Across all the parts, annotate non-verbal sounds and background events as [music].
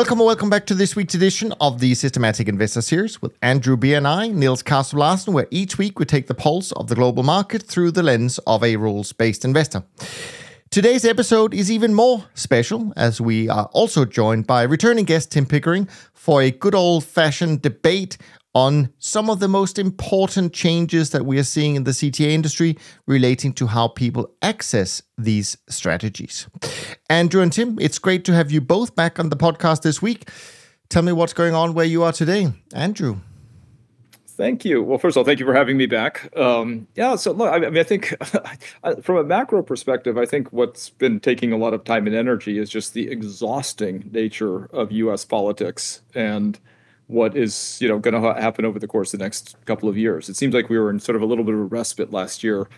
Welcome and welcome back to this week's edition of the Systematic Investor Series with Andrew Beer and I, Niels Kaastrup Larsen, where each week we take the pulse of the global market through the lens of a rules based investor. Today's episode is even more special as we are also joined by returning guest Tim Pickering for a good old fashioned debate on some of the most important changes that we are seeing in the CTA industry relating to how people access these strategies. Andrew and Tim, it's great to have you both back on the podcast this week. Tell me what's going on where you are today. Andrew. Thank you. Well, first of all, thank you for having me back. Um, yeah, so look, I mean, I think [laughs] from a macro perspective, I think what's been taking a lot of time and energy is just the exhausting nature of U.S. politics and what is you know going to ha- happen over the course of the next couple of years. It seems like we were in sort of a little bit of a respite last year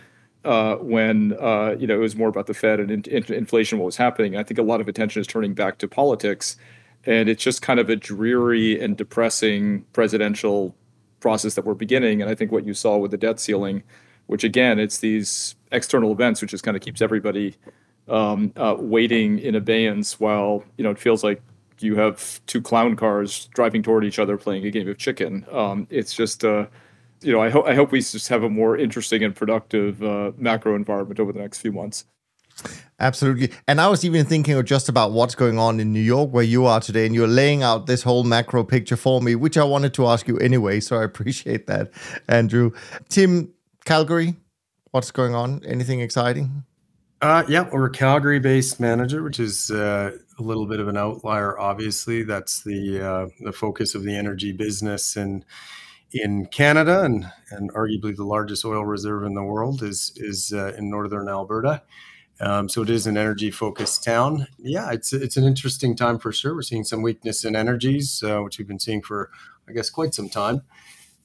uh, when uh, you know it was more about the Fed and in- in- inflation, what was happening. I think a lot of attention is turning back to politics, and it's just kind of a dreary and depressing presidential process that we're beginning. And I think what you saw with the debt ceiling, which again, it's these external events, which just kind of keeps everybody um, uh, waiting in abeyance while you know it feels like you have two clown cars driving toward each other playing a game of chicken. Um, it's just, uh, you know, I, ho- I hope we just have a more interesting and productive uh, macro environment over the next few months. Absolutely. And I was even thinking of just about what's going on in New York, where you are today, and you're laying out this whole macro picture for me, which I wanted to ask you anyway. So I [laughs] appreciate that, Andrew. Tim, Calgary, what's going on? Anything exciting? Uh, yeah, we're a Calgary-based manager, which is uh, a little bit of an outlier. Obviously, that's the uh, the focus of the energy business in in Canada, and and arguably the largest oil reserve in the world is is uh, in northern Alberta. Um, so it is an energy-focused town. Yeah, it's it's an interesting time for sure. We're seeing some weakness in energies, uh, which we've been seeing for I guess quite some time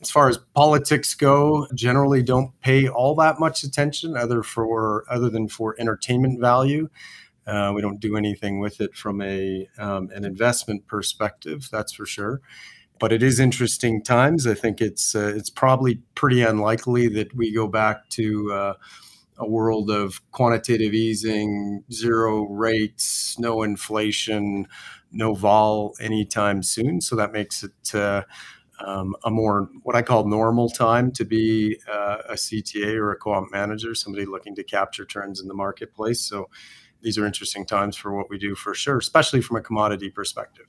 as far as politics go, generally don't pay all that much attention other for other than for entertainment value. Uh, we don't do anything with it from a um, an investment perspective, that's for sure. But it is interesting times. I think it's uh, it's probably pretty unlikely that we go back to uh, a world of quantitative easing, zero rates, no inflation, no vol anytime soon. So that makes it uh, um, a more what I call normal time to be uh, a CTA or a co-op manager, somebody looking to capture trends in the marketplace. So these are interesting times for what we do for sure, especially from a commodity perspective.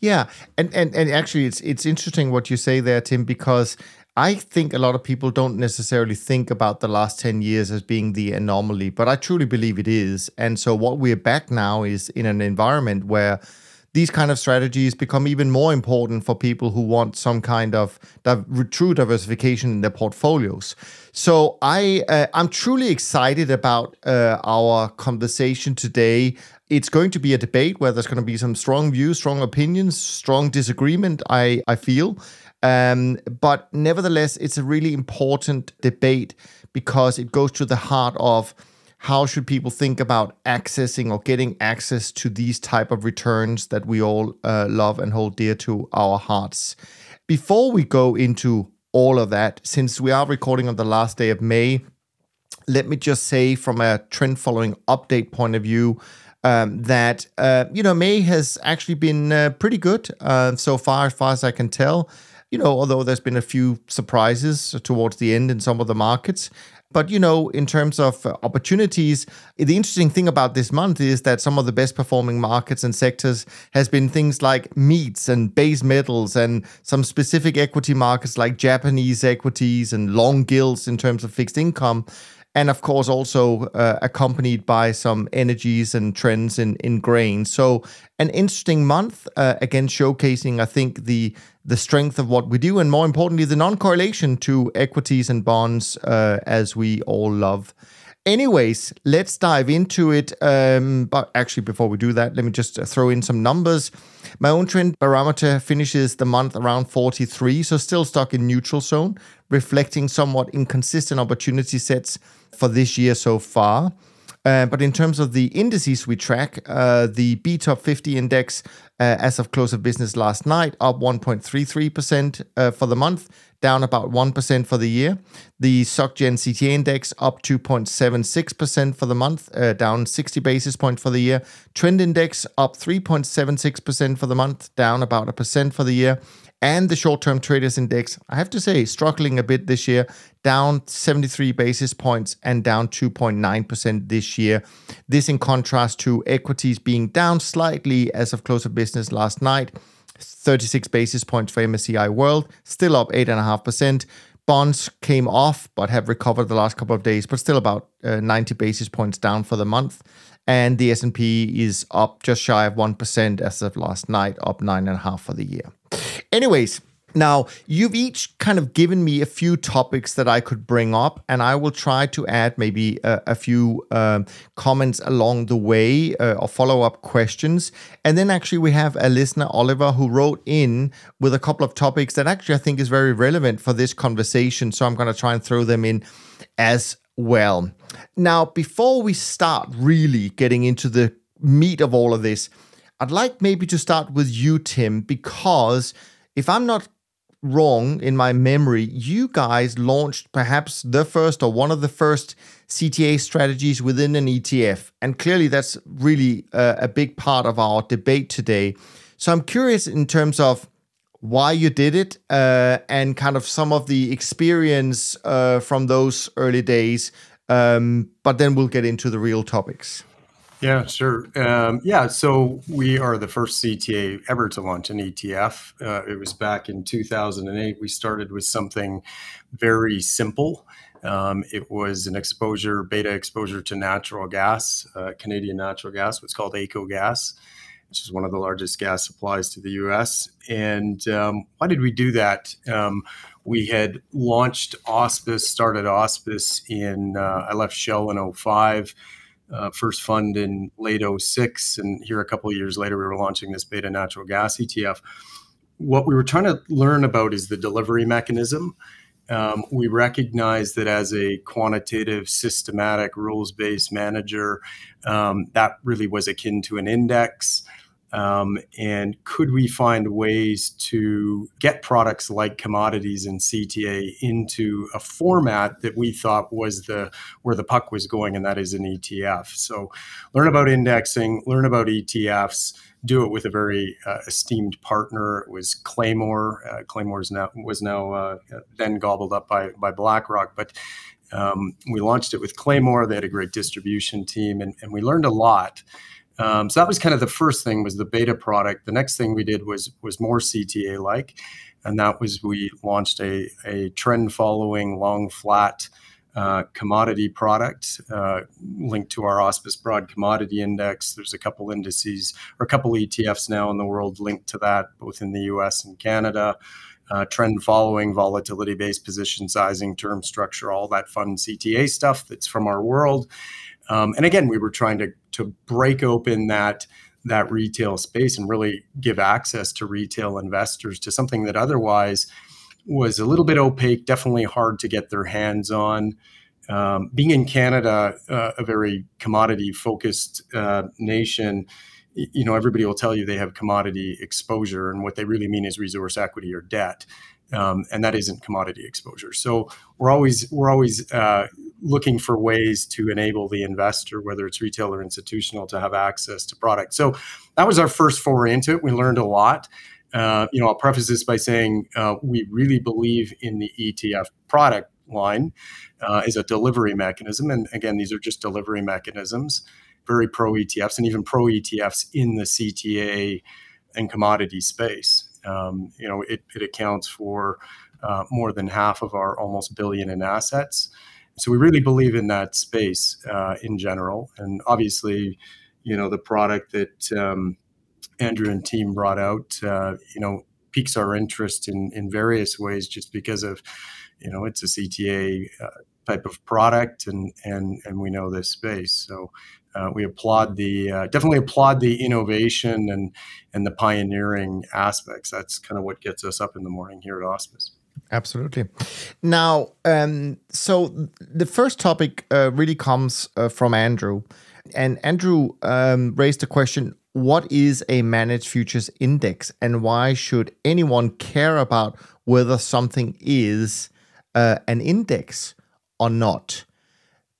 Yeah, and and and actually, it's it's interesting what you say there, Tim, because I think a lot of people don't necessarily think about the last 10 years as being the anomaly, but I truly believe it is. And so, what we're back now is in an environment where these kind of strategies become even more important for people who want some kind of true diversification in their portfolios. So I uh, I'm truly excited about uh, our conversation today. It's going to be a debate where there's going to be some strong views, strong opinions, strong disagreement. I I feel, um, but nevertheless, it's a really important debate because it goes to the heart of how should people think about accessing or getting access to these type of returns that we all uh, love and hold dear to our hearts? Before we go into all of that since we are recording on the last day of may let me just say from a trend following update point of view um, that uh, you know may has actually been uh, pretty good uh, so far as far as i can tell. You know although there's been a few surprises towards the end in some of the markets but, you know, in terms of uh, opportunities, the interesting thing about this month is that some of the best performing markets and sectors has been things like meats and base metals and some specific equity markets like Japanese equities and long gilts in terms of fixed income and of course also uh, accompanied by some energies and trends in in grain. So an interesting month uh, again, showcasing I think the the strength of what we do, and more importantly, the non-correlation to equities and bonds uh, as we all love. Anyways, let's dive into it. Um, but actually, before we do that, let me just throw in some numbers. My own trend barometer finishes the month around 43, so still stuck in neutral zone reflecting somewhat inconsistent opportunity sets for this year so far. Uh, but in terms of the indices we track, uh, the B Top 50 index, uh, as of close of business last night, up 1.33% uh, for the month, down about 1% for the year. The SocGen CTA index up 2.76% for the month, uh, down 60 basis points for the year. Trend index up 3.76% for the month, down about a percent for the year and the short term traders index, I have to say, struggling a bit this year, down 73 basis points and down 2.9% this year. This in contrast to equities being down slightly as of close of business last night, 36 basis points for MSCI World, still up 8.5%. Bonds came off but have recovered the last couple of days, but still about uh, 90 basis points down for the month. And the S&P is up just shy of 1% as of last night, up 9.5 for the year. Anyways, now, you've each kind of given me a few topics that I could bring up, and I will try to add maybe a, a few um, comments along the way uh, or follow up questions. And then actually, we have a listener, Oliver, who wrote in with a couple of topics that actually I think is very relevant for this conversation. So I'm going to try and throw them in as well. Now, before we start really getting into the meat of all of this, I'd like maybe to start with you, Tim, because if I'm not wrong in my memory, you guys launched perhaps the first or one of the first CTA strategies within an ETF. And clearly, that's really uh, a big part of our debate today. So I'm curious in terms of why you did it uh, and kind of some of the experience uh, from those early days. Um, but then we'll get into the real topics. Yeah, sure. Um, yeah, so we are the first CTA ever to launch an ETF. Uh, it was back in 2008. We started with something very simple. Um, it was an exposure, beta exposure to natural gas, uh, Canadian natural gas, what's called AECO gas, which is one of the largest gas supplies to the US. And um, why did we do that? Um, we had launched Auspice, started Auspice in, uh, I left Shell in 05 uh, first fund in late 06 and here a couple of years later we were launching this beta natural gas etf what we were trying to learn about is the delivery mechanism. Um, we recognize that as a quantitative systematic rules-based manager um, that really was akin to an index um, and could we find ways to get products like commodities and CTA into a format that we thought was the where the puck was going, and that is an ETF? So, learn about indexing, learn about ETFs, do it with a very uh, esteemed partner. It was Claymore. Uh, Claymore's now was now uh, then gobbled up by by BlackRock, but um, we launched it with Claymore. They had a great distribution team, and, and we learned a lot. Um, so that was kind of the first thing was the beta product. The next thing we did was was more CTA like, and that was we launched a a trend following long flat uh, commodity product uh, linked to our Auspice Broad Commodity Index. There's a couple indices or a couple ETFs now in the world linked to that, both in the U.S. and Canada. Uh, trend following, volatility based position sizing, term structure, all that fun CTA stuff that's from our world. Um, and again, we were trying to to break open that that retail space and really give access to retail investors to something that otherwise was a little bit opaque, definitely hard to get their hands on. Um, being in Canada, uh, a very commodity focused uh, nation, you know, everybody will tell you they have commodity exposure, and what they really mean is resource equity or debt. Um, and that isn't commodity exposure. So we're always we're always uh, looking for ways to enable the investor, whether it's retail or institutional, to have access to product. So that was our first foray into it. We learned a lot. Uh, you know, I'll preface this by saying uh, we really believe in the ETF product line uh, as a delivery mechanism. And again, these are just delivery mechanisms, very pro ETFs and even pro ETFs in the CTA and commodity space. Um, you know, it, it accounts for uh, more than half of our almost billion in assets. So we really believe in that space uh, in general, and obviously, you know, the product that um, Andrew and team brought out, uh, you know, piques our interest in in various ways, just because of, you know, it's a CTA uh, type of product, and and and we know this space, so. Uh, we applaud the uh, definitely applaud the innovation and and the pioneering aspects. That's kind of what gets us up in the morning here at Auspice. Absolutely. Now, um, so the first topic uh, really comes uh, from Andrew. And Andrew um, raised the question what is a managed futures index and why should anyone care about whether something is uh, an index or not?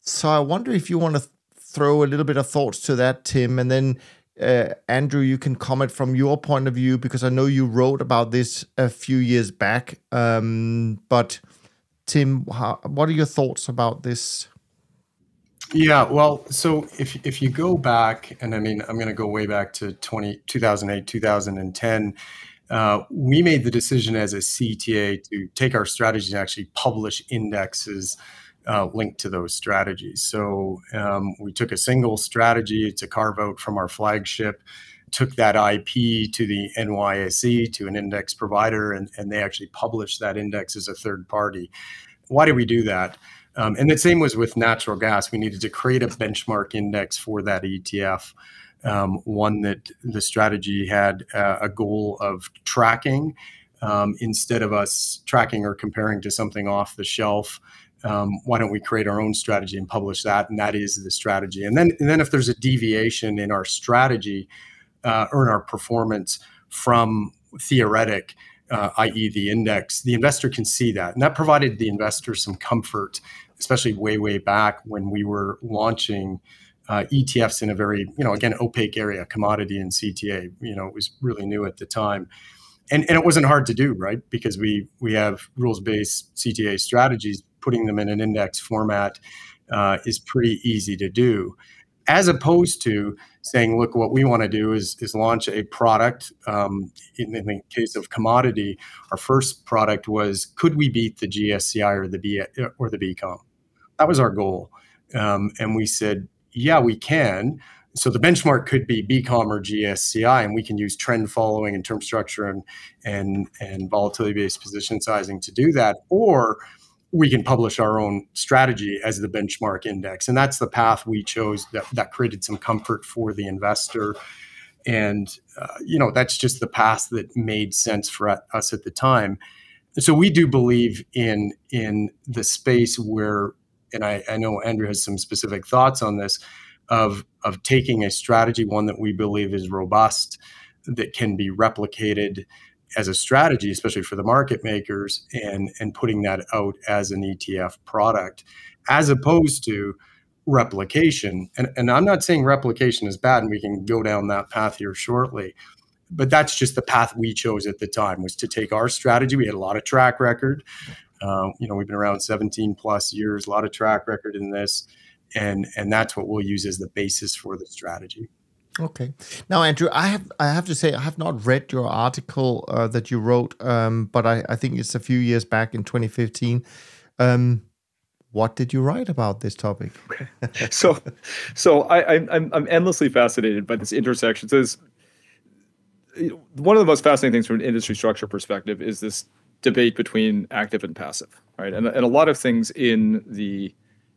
So I wonder if you want to th- throw a little bit of thoughts to that, Tim, and then uh, Andrew, you can comment from your point of view because I know you wrote about this a few years back. Um, but Tim, how, what are your thoughts about this? Yeah, well, so if if you go back, and I mean, I'm going to go way back to 20, 2008, 2010. Uh, we made the decision as a CTA to take our strategy and actually publish indexes uh, linked to those strategies. So um, we took a single strategy to carve out from our flagship, took that IP to the NYSE, to an index provider, and, and they actually published that index as a third party. Why did we do that? Um, and the same was with natural gas. We needed to create a benchmark index for that ETF, um, one that the strategy had uh, a goal of tracking um, instead of us tracking or comparing to something off the shelf. Um, why don't we create our own strategy and publish that? And that is the strategy. And then, and then if there's a deviation in our strategy uh, or in our performance from theoretic, uh, i.e., the index, the investor can see that. And that provided the investor some comfort especially way way back when we were launching uh, ETFs in a very you know again opaque area, commodity and CTA. You know, it was really new at the time. And, and it wasn't hard to do, right? Because we we have rules based CTA strategies. Putting them in an index format uh, is pretty easy to do, as opposed to saying, look, what we want to do is is launch a product. Um, in, in, the case of commodity, our first product was could we beat the GSCI or the B or the BCom? That was our goal. Um, and we said, yeah, we can. So the benchmark could be BCom or GSCI, and we can use trend following and term structure and and and volatility based position sizing to do that, or we can publish our own strategy as the benchmark index, and that's the path we chose. That that created some comfort for the investor, and uh, you know that's just the path that made sense for us at the time. So we do believe in in the space where and I, I know Andrew has some specific thoughts on this, of of taking a strategy, one that we believe is robust, that can be replicated as a strategy, especially for the market makers, and and putting that out as an ETF product, as opposed to replication. And, and I'm not saying replication is bad, and we can go down that path here shortly. But that's just the path we chose at the time was to take our strategy. We had a lot of track record. Um, you know, we've been around 17 plus years, a lot of track record in this, and and that's what we'll use as the basis for the strategy. Okay. Now, Andrew, I have I have to say I have not read your article uh, that you wrote, um, but I, I think it's a few years back in 2015. Um, what did you write about this topic? [laughs] So, so I, I'm I'm endlessly fascinated by this intersection. So, this, one of the most fascinating things from an industry structure perspective is this debate between active and passive, right? And, and a lot of things in the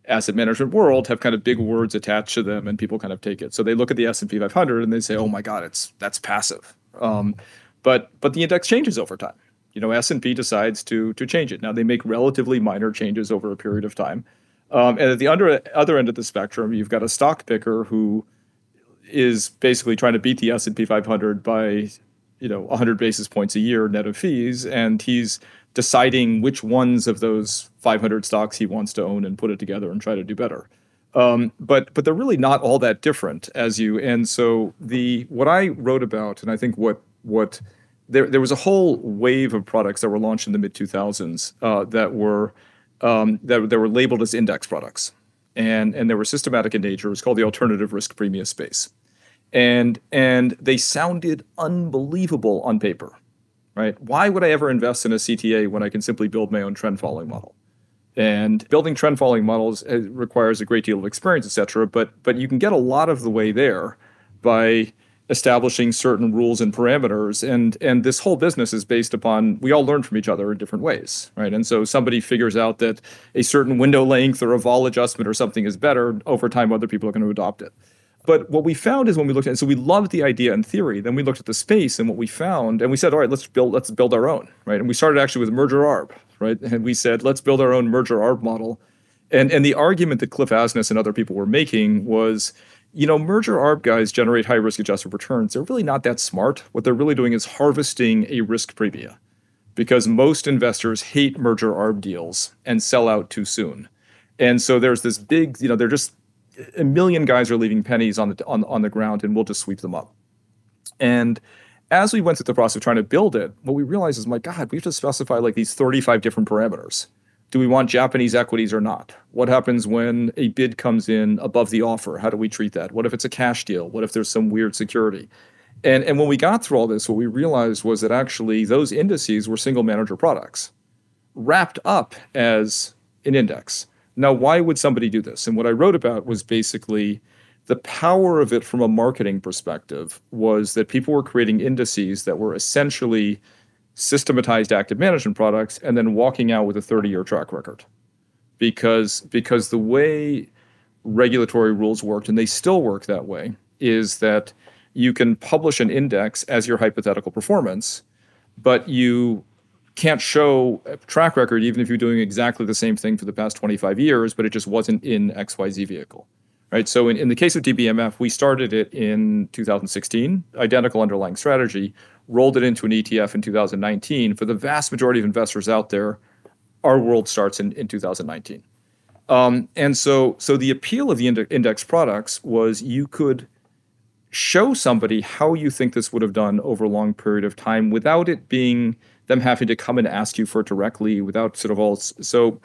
asset management world have kind of big words attached to them, and people kind of take it. So they look at the S and P 500 and they say, "Oh my God, it's that's passive." Um, but but the index changes over time. You know, S and P decides to to change it. Now they make relatively minor changes over a period of time. Um, and at the under, other end of the spectrum, you've got a stock picker who is basically trying to beat the S and P 500 by you know 100 basis points a year net of fees and he's deciding which ones of those 500 stocks he wants to own and put it together and try to do better. Um, but but they're really not all that different as you and so the what i wrote about and i think what what there, there was a whole wave of products that were launched in the mid 2000s uh, that were um, that, that were labeled as index products. And and they were systematic in nature. It was called the alternative risk premium space. And and they sounded unbelievable on paper right? Why would i ever invest in a cta when i can simply build my own trend following model? And building trend following models requires a great deal of experience etc but but you can get a lot of the way there by establishing certain rules and parameters. And and this whole business is based upon we all learn from each other in different ways right? And so somebody figures out that a certain window length or a vol adjustment or something is better over time other people are going to adopt it but what we found is when we looked at so we loved the idea in theory. Then we looked at the space and what we found, and we said, all right, let's build let's build our own, right? And we started actually with merger arb, right? And we said, let's build our own merger arb model. And and the argument that Cliff Asness and other people were making was, you know, merger arb guys generate high risk adjusted returns. They're really not that smart. What they're really doing is harvesting a risk premia because most investors hate merger arb deals and sell out too soon. And so there's this big, you know, they're just a million guys are leaving pennies on the on, on the ground and we'll just sweep them up. And as we went through the process of trying to build it, what we realized is, my God, we have to specify like these 35 different parameters. Do we want Japanese equities or not? What happens when a bid comes in above the offer? How do we treat that? What if it's a cash deal? What if there's some weird security? And, and when we got through all this, what we realized was that actually those indices were single manager products wrapped up as an index. Now, why would somebody do this? And what I wrote about was basically the power of it from a marketing perspective was that people were creating indices that were essentially systematized active management products and then walking out with a 30 year track record because because the way regulatory rules worked and they still work that way is that you can publish an index as your hypothetical performance but you can't show a track record even if you're doing exactly the same thing for the past 25 years but it just wasn't in xyz vehicle right? So in, in the case of DBMF, we started it in 2016, identical underlying strategy, rolled it into an ETF in 2019. For the vast majority of investors out there, our world starts in, in 2019. Um, and so, so the appeal of the index products was you could show somebody how you think this would have done over a long period of time without it being them having to come and ask you for it directly, without sort of all. So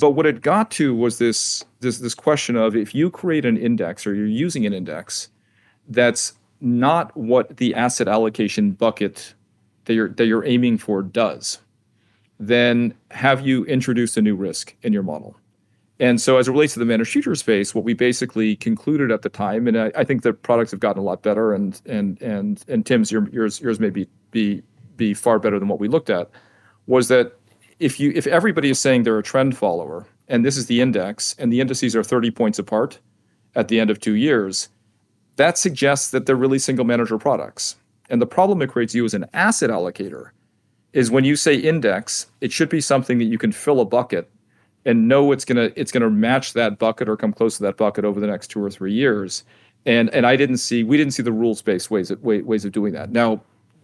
but what it got to was this this this question of if you create an index or you're using an index that's not what the asset allocation bucket that you're that you're aiming for does, then have you introduced a new risk in your model? And so, as it relates to the managed future space, what we basically concluded at the time, and I, I think the products have gotten a lot better, and and and and Tim's your, yours yours may be be be far better than what we looked at, was that if you if everybody is saying they're a trend follower and this is the index and the indices are 30 points apart at the end of 2 years that suggests that they're really single manager products. And the problem it creates you as an asset allocator is when you say index it should be something that you can fill a bucket and know it's going to it's going to match that bucket or come close to that bucket over the next 2 or 3 years. And and I didn't see we didn't see the rules based ways of, ways of doing that. Now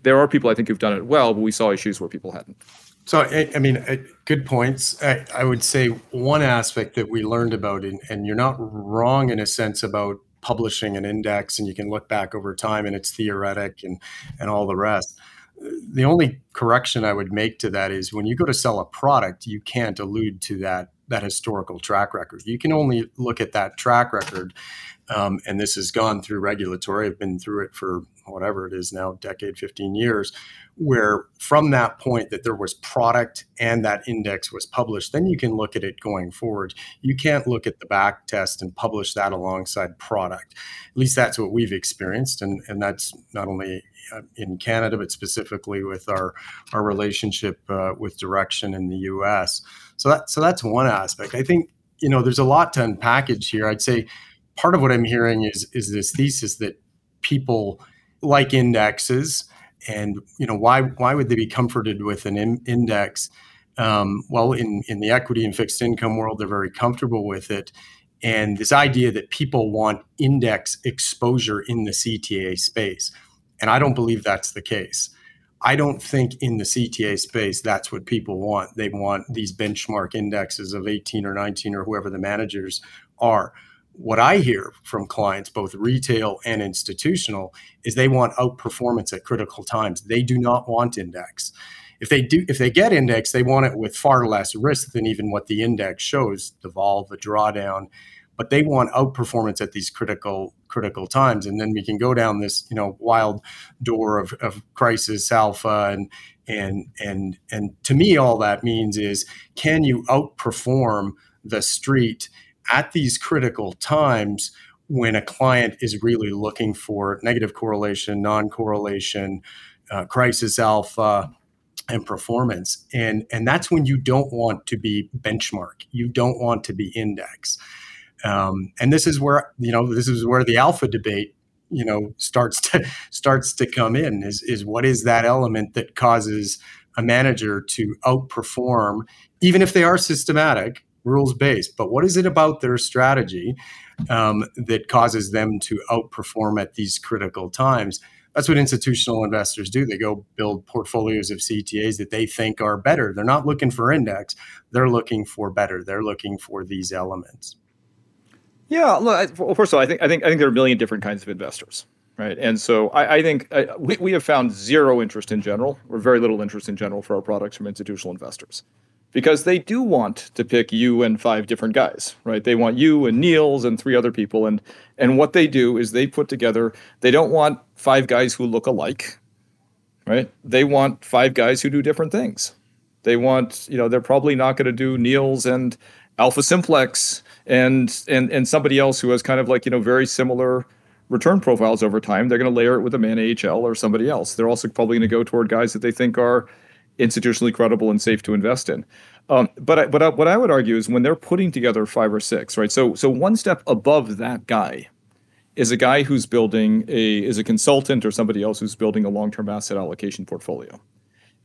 there are people I think who've done it well but we saw issues where people hadn't so, I, I mean, good points. I, I, would say one aspect that we learned about, and, and you're not wrong in a sense about publishing an index, and you can look back over time and it's theoretic and, and all the rest. The only correction I would make to that is when you go to sell a product, you can't allude to that that historical track record. You can only look at that track record, um, and this has gone through regulatory. I've been through it for whatever it is now, decade, 15 years, where from that point that there was product and that index was published, then you can look at it going forward. You can't look at the back test and publish that alongside product. At least that's what we've experienced, and and that's not only uh, in Canada, but specifically with our our relationship uh, with Direxion in the U.S. So that so that's one aspect. I think you know there's a lot to unpackage here. I'd say part of what I'm hearing is is this thesis that people like indexes and you know why why would they be comforted with an in, index? Um, well, in in the equity and fixed income world, they're very comfortable with it. And this idea that people want index exposure in the CTA space, and I don't believe that's the case. I don't think in the CTA space that's what people want. They want these benchmark indexes of 18 or 19 or whoever the managers are what I hear from clients, both retail and institutional, is they want outperformance at critical times. They do not want index. If they do, if they get index, they want it with far less risk than even what the index shows, the vol, the drawdown. But they want outperformance at these critical critical times, and then we can go down this you know wild door of, of crisis alpha and and and and to me all that means is can you outperform the street at these critical times when a client is really looking for negative correlation, non correlation, uh, crisis alpha, and performance. And, and that's when you don't want to be benchmark, you don't want to be index. Um, and this is where you know this is where the alpha debate you know starts to starts to come in is is what is that element that causes a manager to outperform, even if they are systematic, rules based. But what is it about their strategy um, that causes them to outperform at these critical times? That's what institutional investors do. They go build portfolios of CTAs that they think are better. They're not looking for index, they're looking for better. They're looking for these elements. Yeah, look. Well, first of all, I think I think I think there are a million different kinds of investors, right? And so I, I think we we have found zero interest in general, or very little interest in general for our products from institutional investors, because they do want to pick you and five different guys, right? They want you and Niels and three other people, and and what they do is they put together. They don't want five guys who look alike, right? They want five guys who do different things. They want, you know, they're probably not going to do Niels and Alpha Simplex and and and somebody else who has kind of like you know very similar return profiles over time. They're going to layer it with a man AHL or somebody else. They're also probably going to go toward guys that they think are institutionally credible and safe to invest in. Um, but I, but I, what I would argue is when they're putting together five or six, right? So so one step above that guy is a guy who's building a is a consultant or somebody else who's building a long term asset allocation portfolio.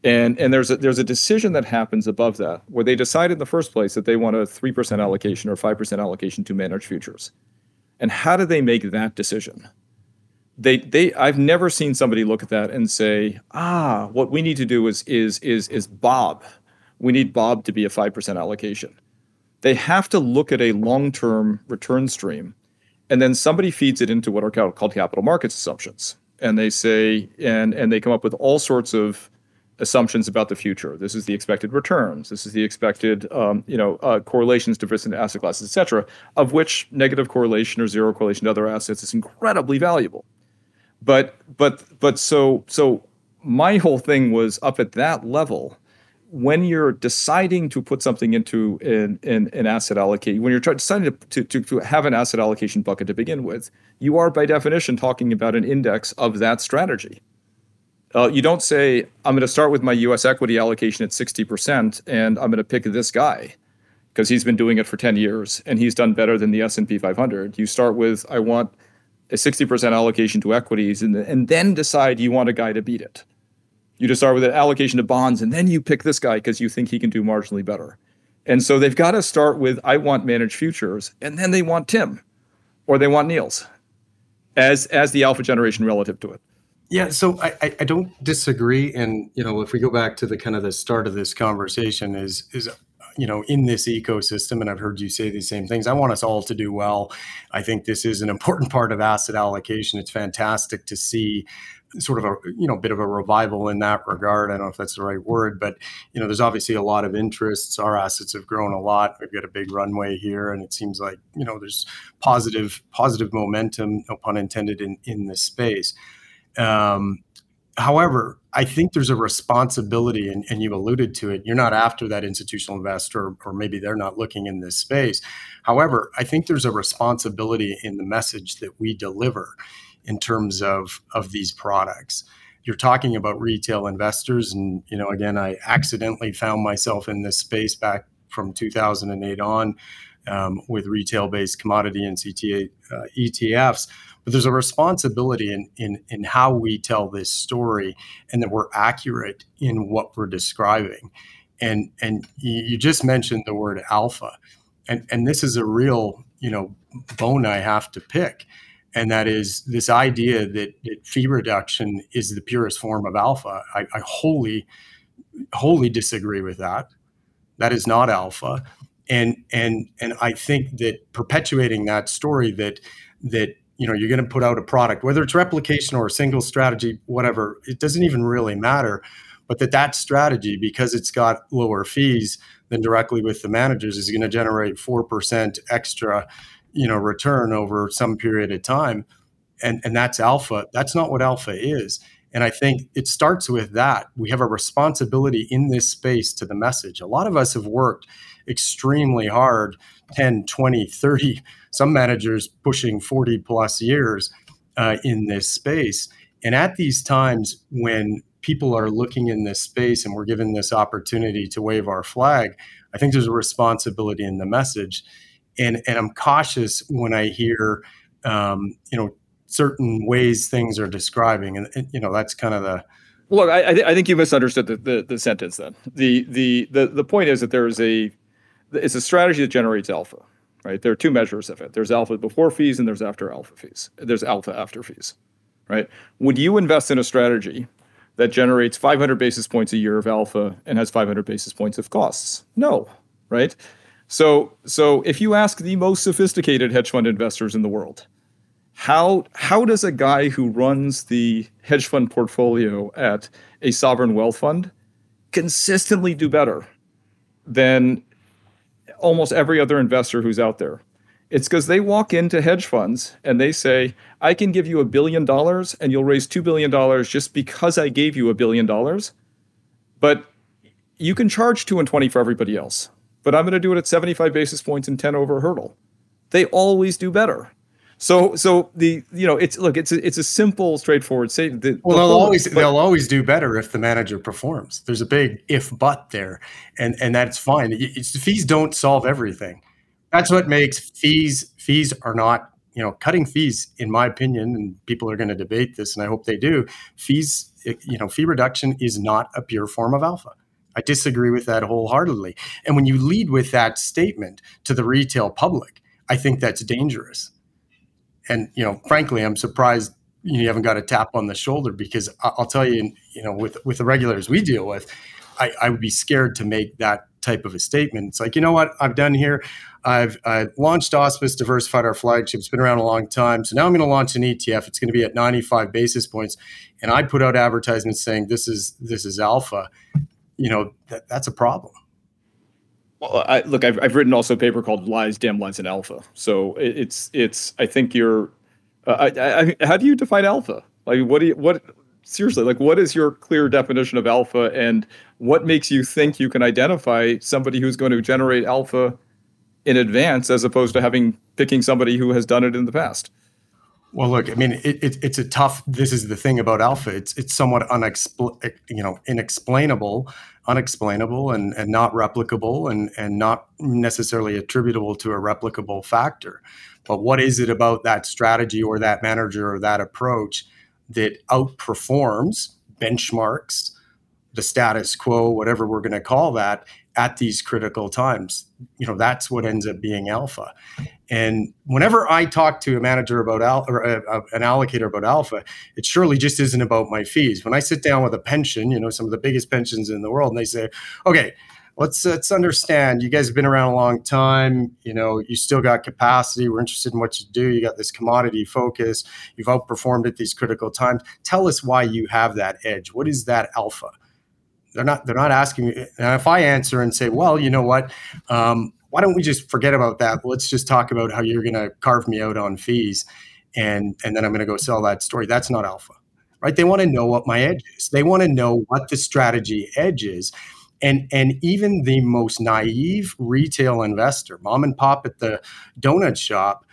And and there's a there's a decision that happens above that where they decide in the first place that they want a three percent allocation or five percent allocation to managed futures. And how do they make that decision? They they I've never seen somebody look at that and say, ah, what we need to do is is is is Bob. We need Bob to be a five percent allocation. They have to look at a long-term return stream, and then somebody feeds it into what are called capital markets assumptions. And they say, and and they come up with all sorts of assumptions about the future. This is the expected returns. This is the expected, um, you know, uh, correlations to different asset classes, et cetera, of which negative correlation or zero correlation to other assets is incredibly valuable. But but but so so my whole thing was up at that level. When you're deciding to put something into an, an, an asset allocation, when you're trying, deciding to, to, to have an asset allocation bucket to begin with, you are by definition talking about an index of that strategy uh, you don't say, I'm going to start with my US equity allocation at 60% and I'm going to pick this guy because he's been doing it for 10 years and he's done better than the S&P 500. You start with, I want a 60% allocation to equities and, and then decide you want a guy to beat it. You just start with an allocation to bonds and then you pick this guy because you think he can do marginally better. And so they've got to start with, I want managed futures and then they want Tim or they want Niels as, as the alpha generation relative to it. Yeah, so I, I don't disagree, and you know, if we go back to the kind of the start of this conversation, is is you know in this ecosystem, and I've heard you say these same things. I want us all to do well. I think this is an important part of asset allocation. It's fantastic to see sort of a you know bit of a revival in that regard. I don't know if that's the right word, but you know there's obviously a lot of interests. Our assets have grown a lot. We've got a big runway here, and it seems like you know there's positive positive momentum, no pun intended, in in this space. Um, however, I think there's a responsibility, and, and, you alluded to it. You're not after that institutional investor, or maybe they're not looking in this space. However, I think there's a responsibility in the message that we deliver in terms of of these products. You're talking about retail investors, and you know, again, I accidentally found myself in this space back from 2008 on um, with retail-based commodity and CTA uh, ETFs but there's a responsibility in, in in how we tell this story and that we're accurate in what we're describing. And and you just mentioned the word alpha. And and this is a real you know bone i have to pick. And that is this idea that, that fee reduction is the purest form of alpha. I, I wholly wholly disagree with that. That is not alpha. And and and i think that perpetuating that story that that you know you're going to put out a product whether it's replication or a single strategy whatever it doesn't even really matter. But that that strategy because it's got lower fees than directly with the managers is going to generate 4% extra you know return over some period of time. And and that's alpha. That's not what alpha is. And i think it starts with that. We have a responsibility in this space to the message. A lot of us have worked extremely hard 10 20 30 some managers pushing 40 plus years uh, in this space. And at these times when people are looking in this space and we're given this opportunity to wave our flag, I think there's a responsibility in the message. And, and I'm cautious when I hear, um, you know, certain ways things are describing. And, and, you know, that's kind of the, Look, I, I think you misunderstood the, the, the sentence. Then the, the the the point is that there is a it's a strategy that generates alpha, right? There are two measures of it. There's alpha before fees and there's after alpha fees. There's alpha after fees, right? Would you invest in a strategy that generates 500 basis points a year of alpha and has 500 basis points of costs? No, right? So so if you ask the most sophisticated hedge fund investors in the world, how how does a guy who runs the hedge fund portfolio at a sovereign wealth fund consistently do better than almost every other investor who's out there? It's because they walk into hedge funds and they say, I can give you a billion dollars and you'll raise $2 billion just because I gave you a billion dollars. But you can charge two and 20 for everybody else. But I'm going to do it at 75 basis points and 10 over hurdle. They always do better. So so the you know it's look it's a, it's a simple straightforward say the, well they'll always but, they'll always do better if the manager performs. There's a big if but there, and and that's fine. It's, fees don't solve everything. That's what makes fees fees are not you know cutting fees in my opinion and people are going to debate this and I hope they do. Fees eh, you know fee reduction is not a pure form of alpha. I disagree with that wholeheartedly. And when you lead with that statement to the retail public, I think that's dangerous and you know, frankly, I'm surprised you haven't got a tap on the shoulder because I'll tell you, you know, with with the regulators we deal with, I, I would be scared to make that type of a statement. It's like, you know what I've done here? I've I launched Auspice, diversified our flagship. It's been around a long time. So now I'm going to launch an ETF. It's going to be at 95 basis points, and I put out advertisements saying this is this is alpha. You know, that, that's a problem. Well, I, look, I've, I've written also a paper called "Lies, Damn Lies, and Alpha." So it, it's it's. I think you're. Uh, I, I, how do you define alpha? Like, what do you what? Seriously, like, what is your clear definition of alpha, and what makes you think you can identify somebody who's going to generate alpha in advance, as opposed to having picking somebody who has done it in the past? Well, look, I mean, it, it, it's a tough. This is the thing about alpha. It's it's somewhat unexpl, you know, inexplainable unexplainable and, and not replicable and, and not necessarily attributable to a replicable factor. But what is it about that strategy or that manager or that approach that outperforms benchmarks, the status quo, whatever we're going to call that, at these critical times? You know, that's what ends up being alpha. And whenever I talk to a manager about or a, a, an allocator about alpha, it surely just isn't about my fees. When I sit down with a pension, you know, some of the biggest pensions in the world, and they say, okay, let's let's understand you guys have been around a long time. You know you still got capacity. We're interested in what you do. You got this commodity focus. You've outperformed at these critical times. Tell us why you have that edge. What is that alpha they're not they're not asking me and if i answer and say well you know what um, why don't we just forget about that? Let's just talk about how you're going to carve me out on fees, and and then I'm going to go sell that story. That's not alpha, right? They want to know what my edge is. They want to know what the strategy edge is. And, and even the most naive retail investor, mom and pop at the donut shop,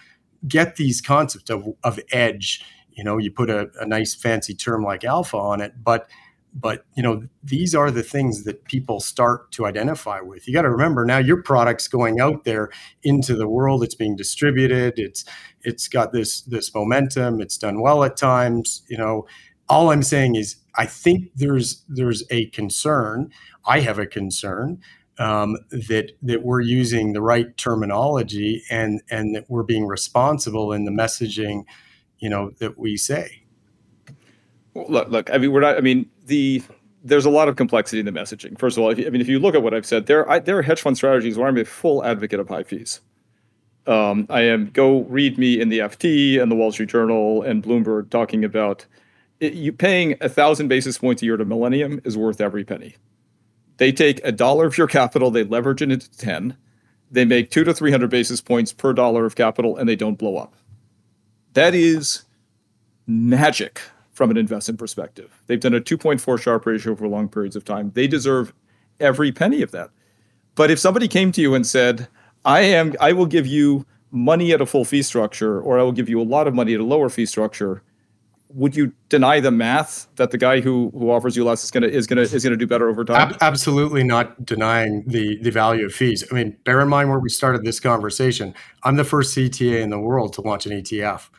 get these concepts of, of edge. You know, you put a, a nice fancy term like alpha on it, but but you know these are the things that people start to identify with. You got to remember now your product's going out there into the world. It's being distributed. It's it's got this this momentum. It's done well at times you know. All i'm saying is i think there's there's a concern i have a concern um, that that we're using the right terminology and and that we're being responsible in the messaging you know that we say. Well, look look i mean we're not i mean the there's a lot of complexity in the messaging. First of all, you, I mean, if you look at what I've said, there I, there are hedge fund strategies where I'm a full advocate of high fees. Um, I am go read me in the FT and the Wall Street Journal and Bloomberg talking about it, you paying a thousand basis points a year to Millennium is worth every penny. They take a dollar of your capital, they leverage it into ten, they make two to three hundred basis points per dollar of capital, and they don't blow up. That is magic from an investment perspective. They've done a 2.4 Sharpe ratio for long periods of time. They deserve every penny of that. But if somebody came to you and said, I am I will give you money at a full fee structure or I will give you a lot of money at a lower fee structure, would you deny the math that the guy who who offers you less is gonna is gonna is gonna do better over time? absolutely not denying the the value of fees. I mean, bear in mind where we started this conversation. I'm the first CTA in the world to launch an ETF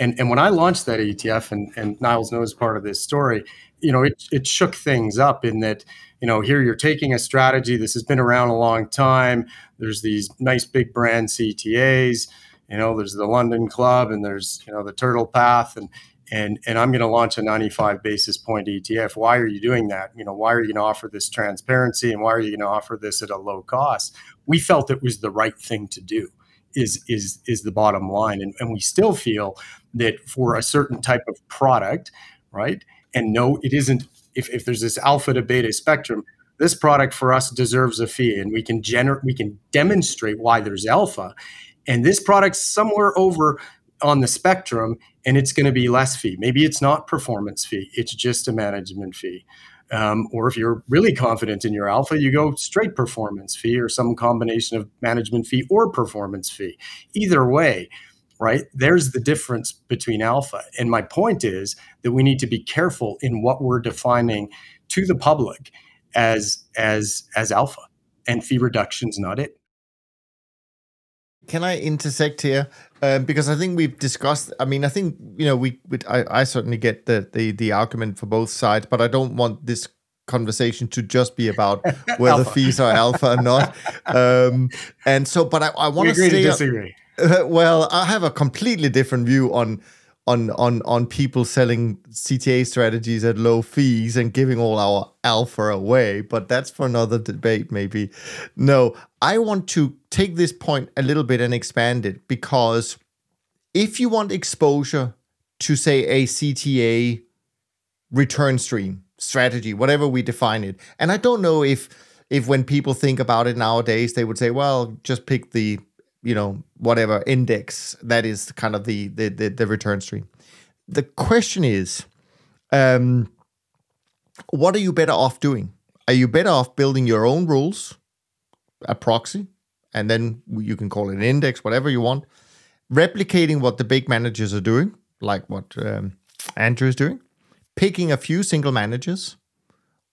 And and when I launched that ETF, and and Niels knows part of this story, you know, it it shook things up in that you know here you're taking a strategy this has been around a long time. There's these nice big brand CTAs. You know, there's the London Club, and there's you know the Turtle Path, and and and I'm going to launch a 95 basis point ETF. Why are you doing that? You know, why are you going to offer this transparency and why are you going to offer this at a low cost? We felt it was the right thing to do. Is is is the bottom line, and and we still feel that for a certain type of product, right? And no, it isn't. If if there's this alpha to beta spectrum, this product for us deserves a fee, and we can generate, we can demonstrate why there's alpha, and this product's somewhere over on the spectrum and it's going to be less fee. Maybe it's not performance fee, it's just a management fee. Um, or if you're really confident in your alpha, you go straight performance fee or some combination of management fee or performance fee. Either way, right? There's the difference between alpha. And my point is that we need to be careful in what we're defining to the public as as as alpha. And fee reduction's not it. Can I intersect here? Um, because I think we've discussed. I mean, I think you know we. we I, I certainly get the, the the argument for both sides, but I don't want this conversation to just be about [laughs] whether fees are alpha or not. [laughs] Um, and so, but I, I want to stay. disagree. [laughs] Well, I have a completely different view on on on on people selling CTA strategies at low fees and giving all our alpha away, but that's for another debate maybe. No, I want to take this point a little bit and expand it because if you want exposure to say a CTA return stream strategy, whatever we define it, and I don't know if if when people think about it nowadays they would say, well, just pick the you know whatever index that is kind of the the the, the return stream. The question is um what are you better off doing? Are you better off building your own rules a proxy and then you can call it an index whatever you want replicating what the big managers are doing like what um, andrew is doing picking a few single managers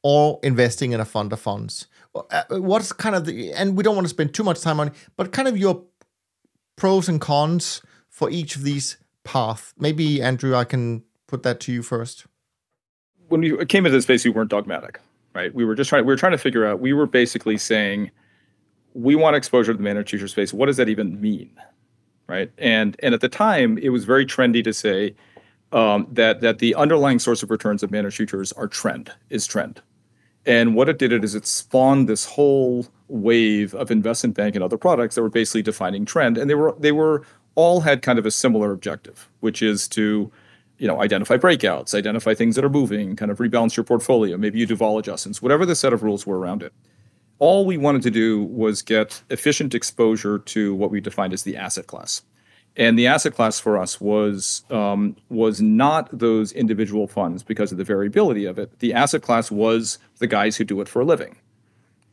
or investing in a fund of funds? Uh, what's kind of the and we don't want to spend too much time on it but kind of your pros and cons for each of these paths. Maybe Andrew, I can put that to you first. When we came into this space, we weren't dogmatic, right? We were just trying. We were trying to figure out. We were basically saying, we want exposure to the managed future space. What does that even mean, right? And and at the time, it was very trendy to say um, that that the underlying source of returns of managed futures are trend is trend, and what it did it is it spawned this whole wave of investment bank and other products that were basically defining trend, and they were they were all had kind of a similar objective, which is to you know identify breakouts, identify things that are moving, kind of rebalance your portfolio. Maybe you do vol adjustments, whatever the set of rules were around it. All we wanted to do was get efficient exposure to what we defined as the asset class and the asset class for us was um, was not those individual funds because of the variability of it. The asset class was the guys who do it for a living,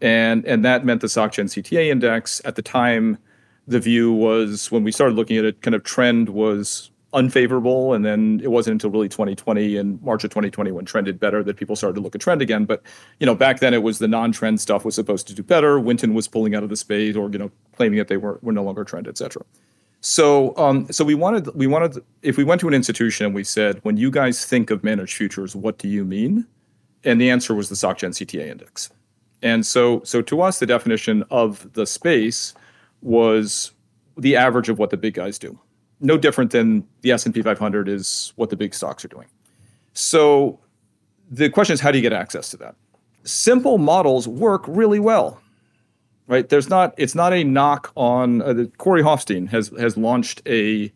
and and that meant the SocGen CTA index at the time. The view was when we started looking at it, kind of trend was unfavorable, and then it wasn't until really 2020 and March of 2020 when trended better that people started to look at trend again. But you know, back then it was the non-trend stuff was supposed to do better. Winton was pulling out of the space, or you know, claiming that they were were no longer trend, et cetera. So, um, so we wanted we wanted if we went to an institution and we said, when you guys think of managed futures, what do you mean? And the answer was the SocGen CTA index. And so, so to us, the definition of the space was the average of what the big guys do. No different than the S and P 500 is what the big stocks are doing. So, the question is, how do you get access to that? Simple models work really well right? There's not it's not a knock on uh, Corey Hoffstein has has launched a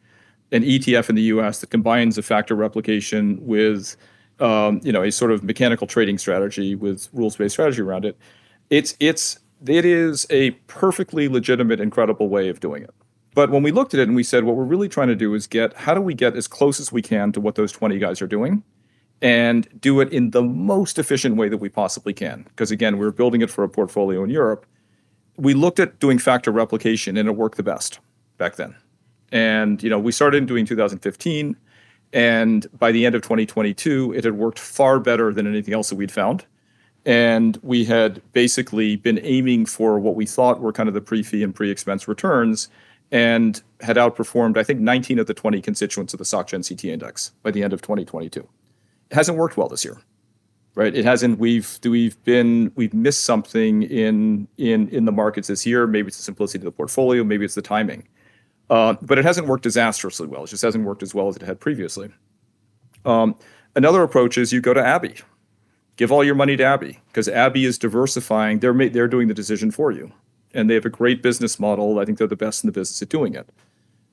an ETF in the U.S. that combines a factor replication with um, you know a sort of mechanical trading strategy with rules based strategy around it. It's it's it is a perfectly legitimate, incredible way of doing it. But when we looked at it and we said, what we're really trying to do is get how do we get as close as we can to what those 20 guys are doing and do it in the most efficient way that we possibly can. Because again, we're building it for a portfolio in Europe we looked at doing factor replication and it worked the best back then. And you know, we started doing 2015 and by the end of 2022 it had worked far better than anything else that we'd found. And we had basically been aiming for what we thought were kind of the pre-fee and pre-expense returns and had outperformed, I think, 19 of the 20 constituents of the SocGen CT index by the end of 2022. It hasn't worked well this year, right? It hasn't. We've we've been we've missed something in in in the markets this year. Maybe it's the simplicity of the portfolio. Maybe it's the timing. Uh, but it hasn't worked disastrously well. It just hasn't worked as well as it had previously. Um, another approach is you go to Abbey, give all your money to Abby because Abby is diversifying. They're ma- they're doing the decision for you, and they have a great business model. I think they're the best in the business at doing it.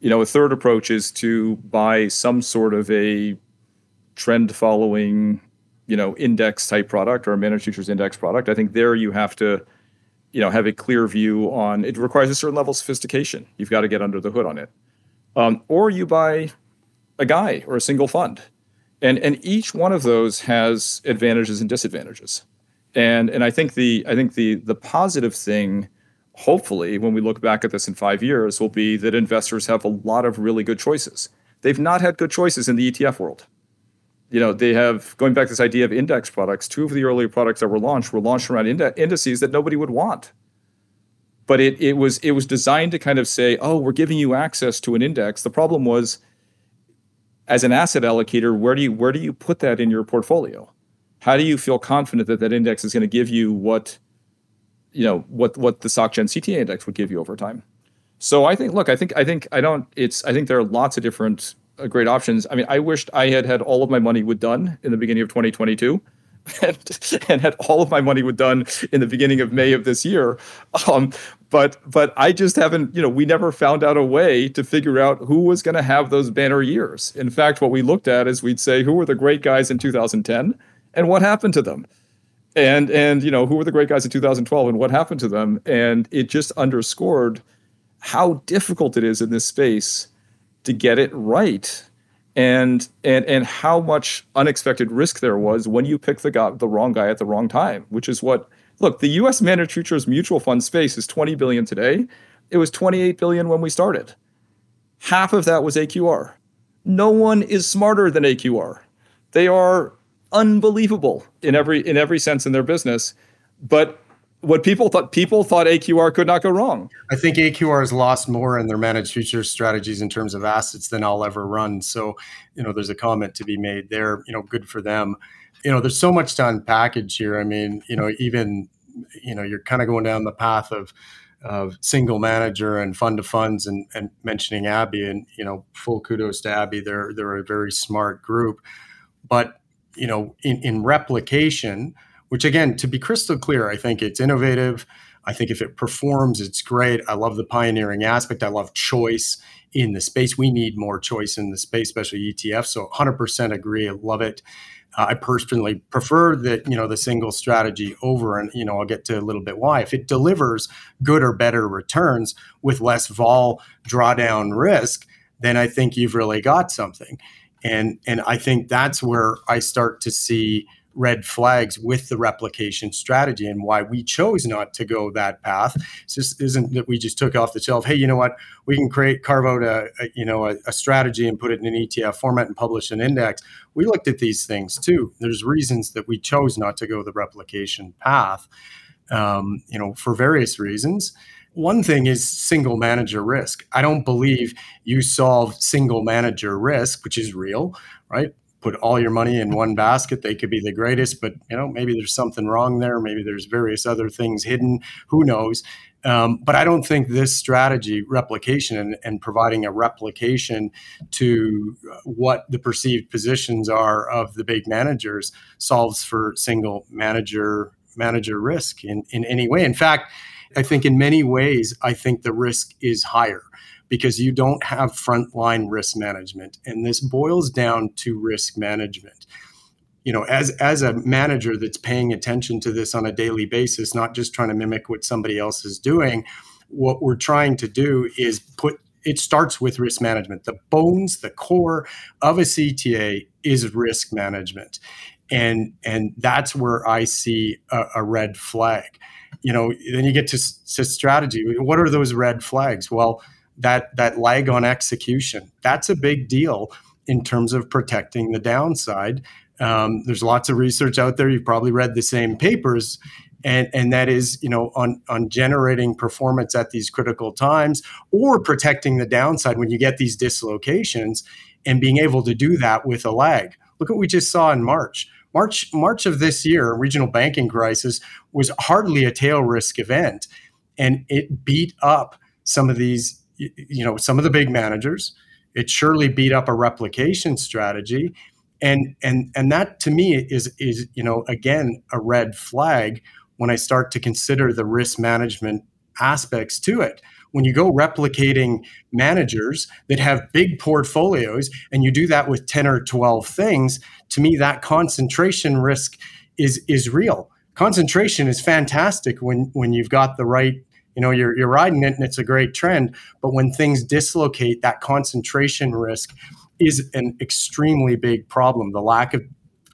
You know, a third approach is to buy some sort of a trend following, you know, index type product or a managed futures index product. I think there you have to you know have a clear view on it requires a certain level of sophistication you've got to get under the hood on it um, or you buy a guy or a single fund and and each one of those has advantages and disadvantages and and i think the i think the the positive thing hopefully when we look back at this in five years will be that investors have a lot of really good choices they've not had good choices in the etf world you know, they have going back to this idea of index products. Two of the earlier products that were launched were launched around indices that nobody would want. But it it was it was designed to kind of say, oh, we're giving you access to an index. The problem was, as an asset allocator, where do you where do you put that in your portfolio? How do you feel confident that that index is going to give you what, you know, what what the SocGen CTA index would give you over time? So I think, look, I think I think I don't. It's I think there are lots of different uh, great options. I mean, I wished I had had all of my money with Dunn in the beginning of 2022. [laughs] And, and had all of my money with Dunn in the beginning of May of this year, um, but but I just haven't. You know, we never found out a way to figure out who was going to have those banner years. In fact, what we looked at is we'd say who were the great guys in 2010 and what happened to them, and and you know who were the great guys in 2012 and what happened to them, and it just underscored how difficult it is in this space to get it right and and and how much unexpected risk there was when you pick the guy, the wrong guy at the wrong time which is what look the US managed futures mutual fund space is 20 billion today. It was 28 billion when we started. Half of that was AQR no one is smarter than AQR they are unbelievable in every in every sense in their business. But what people thought people thought AQR could not go wrong. I think AQR has lost more in their managed futures strategies in terms of assets than I'll ever run. So, you know, there's a comment to be made there. You know, good for them. You know, there's so much to unpackage here. I mean, you know, even you know, you're kind of going down the path of of single manager and fund to funds and, and mentioning Abby and you know full kudos to Abby. they're they're a very smart group but you know in, in replication which again, to be crystal clear, I think it's innovative. I think if it performs, it's great. I love the pioneering aspect. I love choice in the space. We need more choice in the space, especially ETF. So 100% agree. I love it. Uh, I personally prefer that you know the single strategy over, and you know I'll get to a little bit why. If it delivers good or better returns with less vol drawdown risk, then I think you've really got something. And and I think that's where I start to see red flags with the replication strategy and why we chose not to go that path. Just isn't that we just took off the shelf. Hey, you know what? We can create carve out a, a you know a, a, strategy and put it in an ETF format and publish an index. We looked at these things too. There's reasons that we chose not to go the replication path. Um, you know, for various reasons. One thing is single manager risk. I don't believe you solve single manager risk, which is real, right? Put all your money in one basket. They could be the greatest, but you know maybe there's something wrong there. Maybe there's various other things hidden. Who knows? Um, but I don't think this strategy, replication, and, and, providing a replication to what the perceived positions are of the big managers, solves for single manager manager risk in, in any way. In fact, I think in many ways, I think the risk is higher because you don't have frontline risk management. And this boils down to risk management. You know, as as a manager that's paying attention to this on a daily basis, not just trying to mimic what somebody else is doing, what we're trying to do is put it starts with risk management. The bones, the core of a CTA is risk management. And and that's where I see a, a red flag. You know, then you get to, to strategy. What are those red flags? Well, that that lag on execution. That's a big deal in terms of protecting the downside. Um, there's lots of research out there. You've probably read the same papers, and and that is you know on on generating performance at these critical times or protecting the downside when you get these dislocations and being able to do that with a lag look what we just saw in march march march of this year regional banking crisis was hardly a tail risk event and it beat up some of these you know some of the big managers it surely beat up a replication strategy. And and and that to me is is you know again a red flag when i start to consider the risk management aspects to it. When you go replicating managers that have big portfolios and you do that with 10 or 12 things to me that concentration risk is is real. Concentration is fantastic when when you've got the right you know you're, you're riding it and it's a great trend but when things dislocate that concentration risk is an extremely big problem. The lack of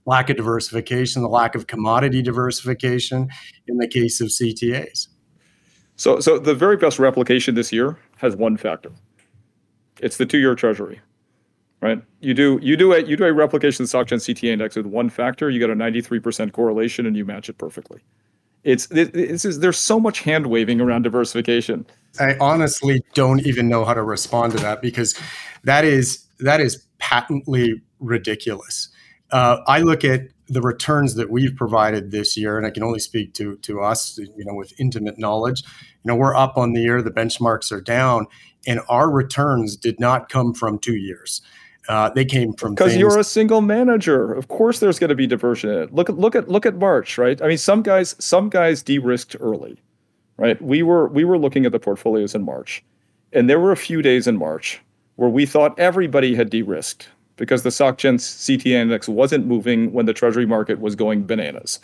lack of diversification the lack of commodity diversification in the case of ctas so so the very best replication this year has one factor. It's the two-year treasury right? You do you do a you do a replication of the SocGen cta index with one factor you get a 93% correlation and you match it perfectly it's this is there's so much hand waving around diversification. I honestly don't even know how to respond to that because that is that is patently ridiculous. Uh, I look at the returns that we've provided this year, and I can only speak to to us, you know, with intimate knowledge. You know, we're up on the year, the benchmarks are down, and our returns did not come from two years. Uh, they came from because you're a single manager. Of course, there's going to be diversion in it. Look at look at look at March, right? I mean, some guys some guys de-risked early, right? We were we were looking at the portfolios in March, and there were a few days in March where we thought everybody had de-risked because the SocGen CTA index wasn't moving when the Treasury market was going bananas,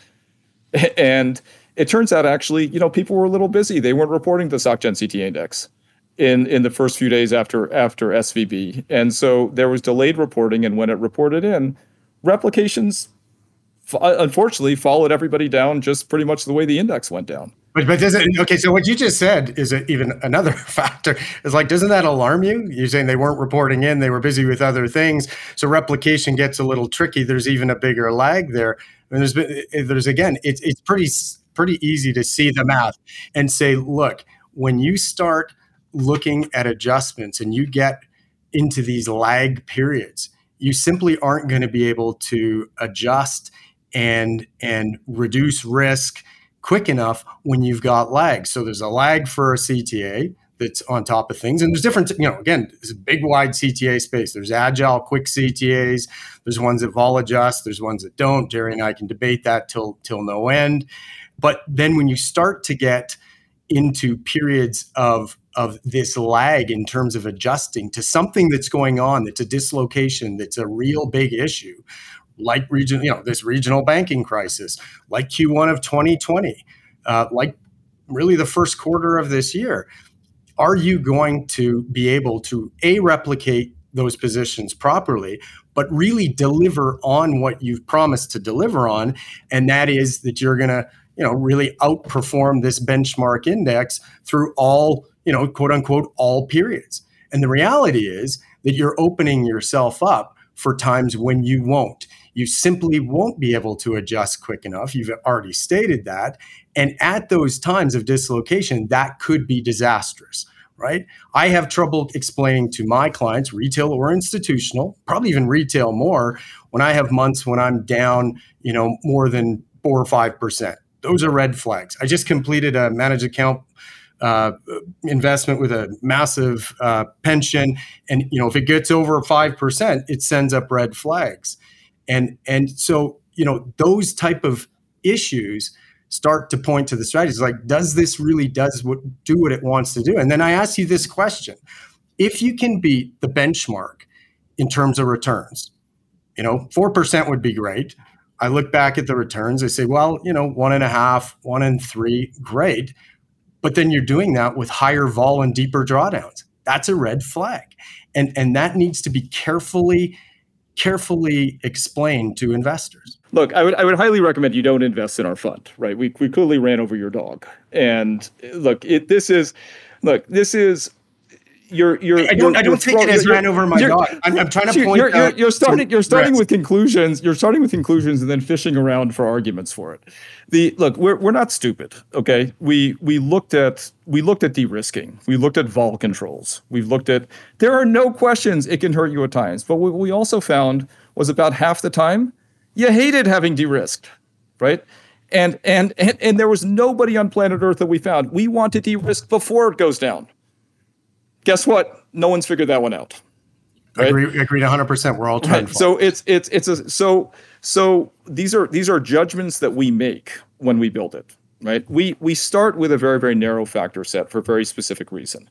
[laughs] and it turns out actually, you know, people were a little busy. They weren't reporting the SocGen CTA index in in the first few days after after SVB, and so there was delayed reporting. And when it reported in, replications unfortunately followed everybody down just pretty much the way the index went down. But but does it okay? So what you just said is it even another [laughs] factor. Is like, doesn't that alarm you? You're saying they weren't reporting in; they were busy with other things. So replication gets a little tricky. There's even a bigger lag there. And there's eh, there's again, it's it's pretty pretty easy to see the math and say, look, when you start looking at adjustments and you get into these lag periods, you simply aren't going to be able to adjust and and reduce risk quick enough when you've got lag. So there's a lag for a CTA that's on top of things. And there's different, you know, again, it's a big wide CTA space. There's agile, quick CTAs. There's ones that vol adjust. There's ones that don't. Jerry and I can debate that till till no end. But then when you start to get into periods of of this lag in terms of adjusting to something that's going on that's a dislocation that's a real big issue like region you know this regional banking crisis like q1 of 2020 uh, like really the first quarter of this year. Are you going to be able to a replicate those positions properly but really deliver on what you've promised to deliver on? And that is that you're going to you know really outperform this benchmark index through all you know, quote unquote, all periods. And the reality is that you're opening yourself up for times when you won't. You simply won't be able to adjust quick enough. You've already stated that. And at those times of dislocation, that could be disastrous, right? I have trouble explaining to my clients, retail or institutional, probably even retail more, when I have months when I'm down, you know, more than four or 5%. Those are red flags. I just completed a managed account uh, investment with a massive uh, pension, and you know if it gets over five percent, it sends up red flags, and and so you know those type of issues start to point to the strategies like does this really does what do what it wants to do? And then i ask you this question. If you can beat the benchmark in terms of returns you know 4% would be great. I look back at the returns i say well you know one and a half one and three great but then you're doing that with higher vol and deeper drawdowns. That's a red flag. And, and that needs to be carefully carefully explained to investors. Look, I would I would highly recommend you don't invest in our fund, right? We we clearly ran over your dog. And look, it this is look, this is you're you're. I don't. You're, I don't take it as ran over my dog. I'm, I'm, trying to point you're, out. You're, starting. You're starting with conclusions. You're starting with conclusions and then fishing around for arguments for it. The look, we're we're not stupid. Okay, we we looked at we looked at de-risking. We looked at vol controls. We've looked at. There are no questions it can hurt you at times, but what we also found was about half the time you hated having de-risked, right? And, and and and there was nobody on planet Earth that we found. We want to de-risk before it goes down. Guess what? No one's figured that one out. Right? Agree, agreed 100%. We're all trying. Right. So it's it's it's a so so these are these are judgments that we make when we build it, right? We we start with a very very narrow factor set for a very specific reason.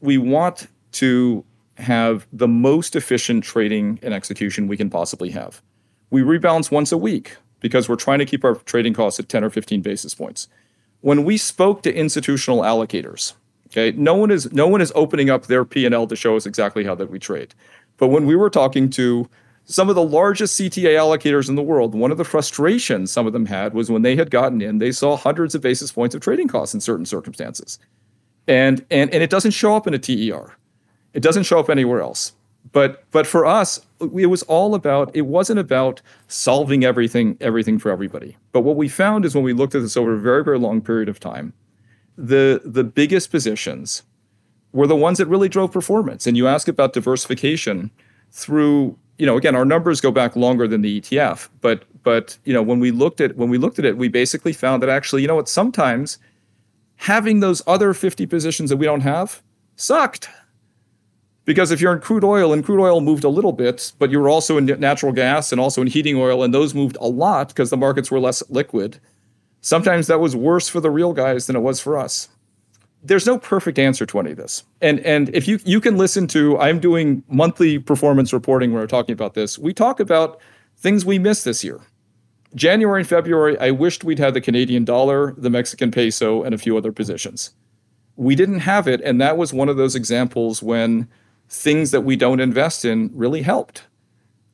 We want to have the most efficient trading and execution we can possibly have. We rebalance once a week because we're trying to keep our trading costs at 10 or 15 basis points. When we spoke to institutional allocators, okay, no one is no one is opening up their P&L to show us exactly how that we trade. But when we were talking to some of the largest CTA allocators in the world, one of the frustrations some of them had was when they had gotten in, they saw hundreds of basis points of trading costs in certain circumstances. And and and it doesn't show up in a TER. It doesn't show up anywhere else but but for us it was all about it wasn't about solving everything everything for everybody but what we found is when we looked at this over a very very long period of time the the biggest positions were the ones that really drove performance. And you ask about diversification through you know again our numbers go back longer than the ETF but but you know when we looked at when we looked at it we basically found that actually you know what sometimes having those other 50 positions that we don't have sucked. Because if you're in crude oil and crude oil moved a little bit, but you were also in natural gas and also in heating oil, and those moved a lot because the markets were less liquid, sometimes that was worse for the real guys than it was for us. There's no perfect answer to any of this. And and if you you can listen to I'm doing monthly performance reporting where we're talking about this. We talk about things we missed this year. January and February, I wished we'd had the Canadian dollar, the Mexican peso, and a few other positions. We didn't have it, and that was one of those examples when things that we don't invest in really helped.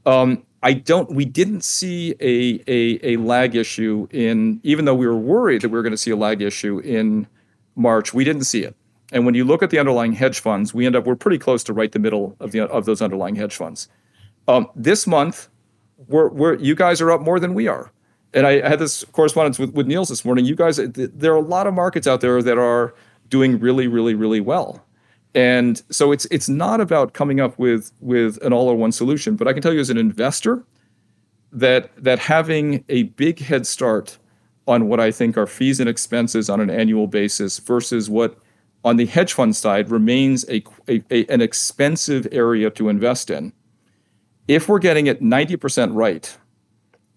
Um, I don't. We didn't see a, a, a lag issue in, even though we were worried that we were going to see a lag issue in March. We didn't see it. And when you look at the underlying hedge funds, we end up we're pretty close to right the middle of the of those underlying hedge funds. Um, this month, we're, we're you guys are up more than we are. And I, I had this correspondence with, with Niels this morning. You guys, there are a lot of markets out there that are doing really, really, really well. And so it's it's not about coming up with with an all-in-one solution, but I can tell you as an investor that that having a big head start on what I think are fees and expenses on an annual basis versus what on the hedge fund side remains a, a, a an expensive area to invest in. If we're getting it 90% right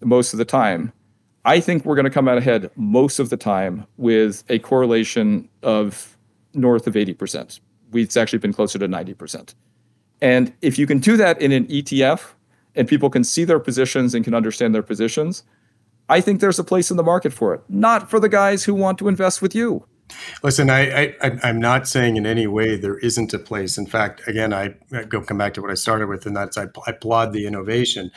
most of the time, I think we're going to come out ahead most of the time with a correlation of north of 80% it's actually been closer to 90%. And if you can do that in an ETF and people can see their positions and can understand their positions, I think there's a place in the market for it, not for the guys who want to invest with you. Listen, I, I I'm not saying in any way there isn't a place. In fact, again, I, I go come back to what I started with, and that's I, I applaud the innovation.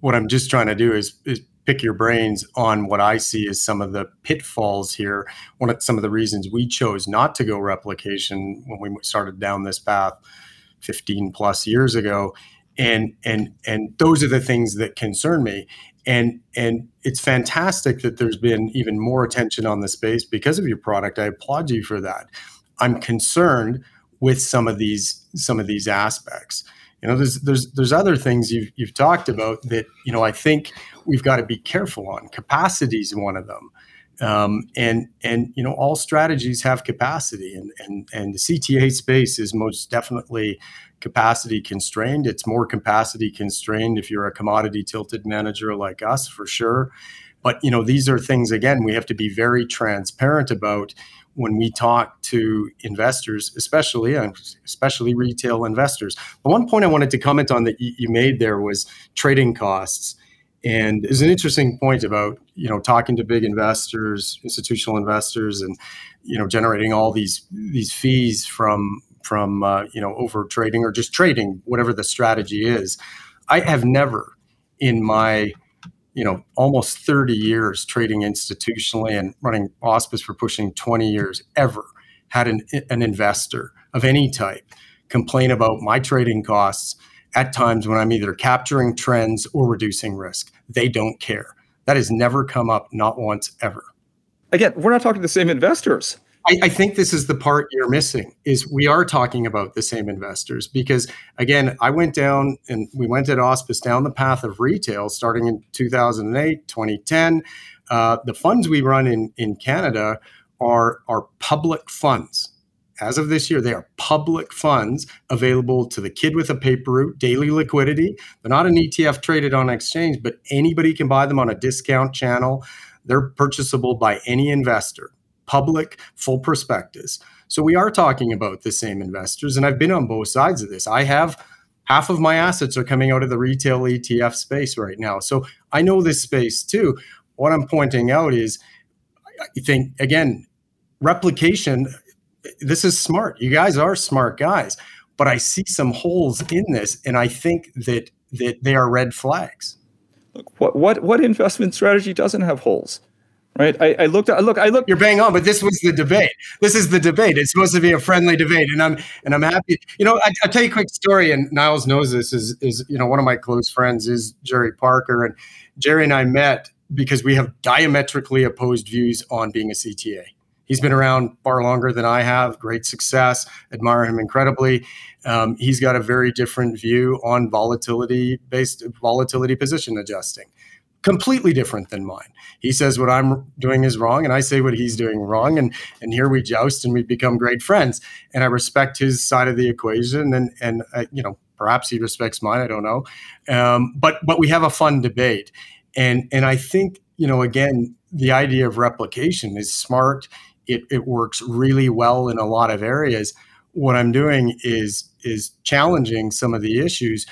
What I'm just trying to do is, is pick your brains on what I see as some of the pitfalls here. One of some of the reasons we chose not to go replication when we started down this path 15 plus years ago. And and and those are the things that concern me. And and it's fantastic that there's been even more attention on the space because of your product. I applaud you for that. I'm concerned with some of these some of these aspects you know there's there's there's other things you've you've talked about that you know I think we've got to be careful on. Capacity is one of them. Um, and and you know all strategies have capacity and and and the CTA space is most definitely capacity constrained. It's more capacity constrained if you're a commodity tilted manager like us for sure. But you know these are things again we have to be very transparent about when we talk to investors, especially especially retail investors. The one point I wanted to comment on that you made there was trading costs and is an interesting point about you know talking to big investors institutional investors and you know generating all these these fees from from uh, you know over trading or just trading whatever the strategy is i have never in my you know almost 30 years trading institutionally and running Auspice for pushing 20 years ever had an, an investor of any type complain about my trading costs at times when I'm either capturing trends or reducing risk. They don't care. That has never come up, not once ever. Again, we're not talking to the same investors. I, I, think this is the part you're missing is we are talking about the same investors because again i went down and we went at Auspice down the path of retail starting in 2008 2010 uh, the funds we run in in canada are are public funds as of this year, they are public funds available to the kid with a paper route, daily liquidity. They're not an ETF traded on exchange, but anybody can buy them on a discount channel. They're purchasable by any investor, public, full prospectus. So we are talking about the same investors. And I've been on both sides of this. I have half of my assets are coming out of the retail ETF space right now. So I know this space too. What I'm pointing out is, I think, again, replication this is smart. You guys are smart guys, but I see some holes in this, and I think that that they are red flags. Look, what what what investment strategy doesn't have holes? Right. I, I looked at look, I look You're bang on, but this was the debate. This is the debate. It's supposed to be a friendly debate. And I'm and I'm happy. You know, I, will tell you a quick story, and Niels knows this is is you know, one of my close friends is Jerry Parker. And Jerry and I met because we have diametrically opposed views on being a CTA. He's been around far longer than I have, great success, admire him incredibly. Um, he's got a very different view on volatility based volatility position adjusting, completely different than mine. He says what I'm doing is wrong, and I say what he's doing wrong, and and here we joust and we become great friends. And I respect his side of the equation, and and uh, you know perhaps he respects mine. I don't know, um, but but we have a fun debate, and and I think you know again the idea of replication is smart it, it works really well in a lot of areas. What I'm doing is is challenging some of the issues.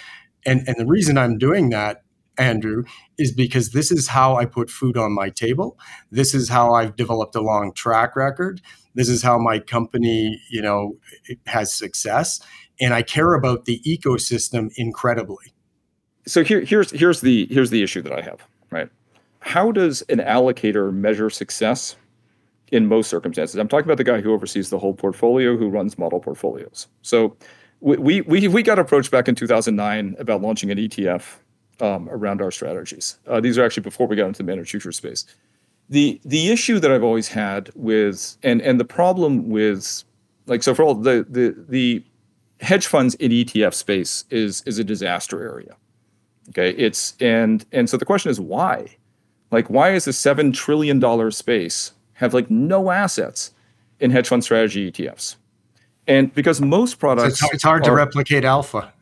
And, and the reason I'm doing that, Andrew, is because this is how I put food on my table. This is how I've developed a long track record. This is how my company, you know, has success. And I care about the ecosystem incredibly. So here, here's here's the here's the issue that I have, right? How does an allocator measure success in most circumstances. I'm talking about the guy who oversees the whole portfolio, who runs model portfolios. So we we we got approached back in 2009 about launching an ETF um, around our strategies. Uh, these are actually before we got into the managed future space. The the issue that I've always had with and and the problem with like so for all the the the hedge funds in ETF space is is a disaster area. Okay, it's and and so the question is why? Like why is a seven trillion dollar space have like no assets in hedge fund strategy ETFs. And because most products so it's, hard are, to replicate alpha.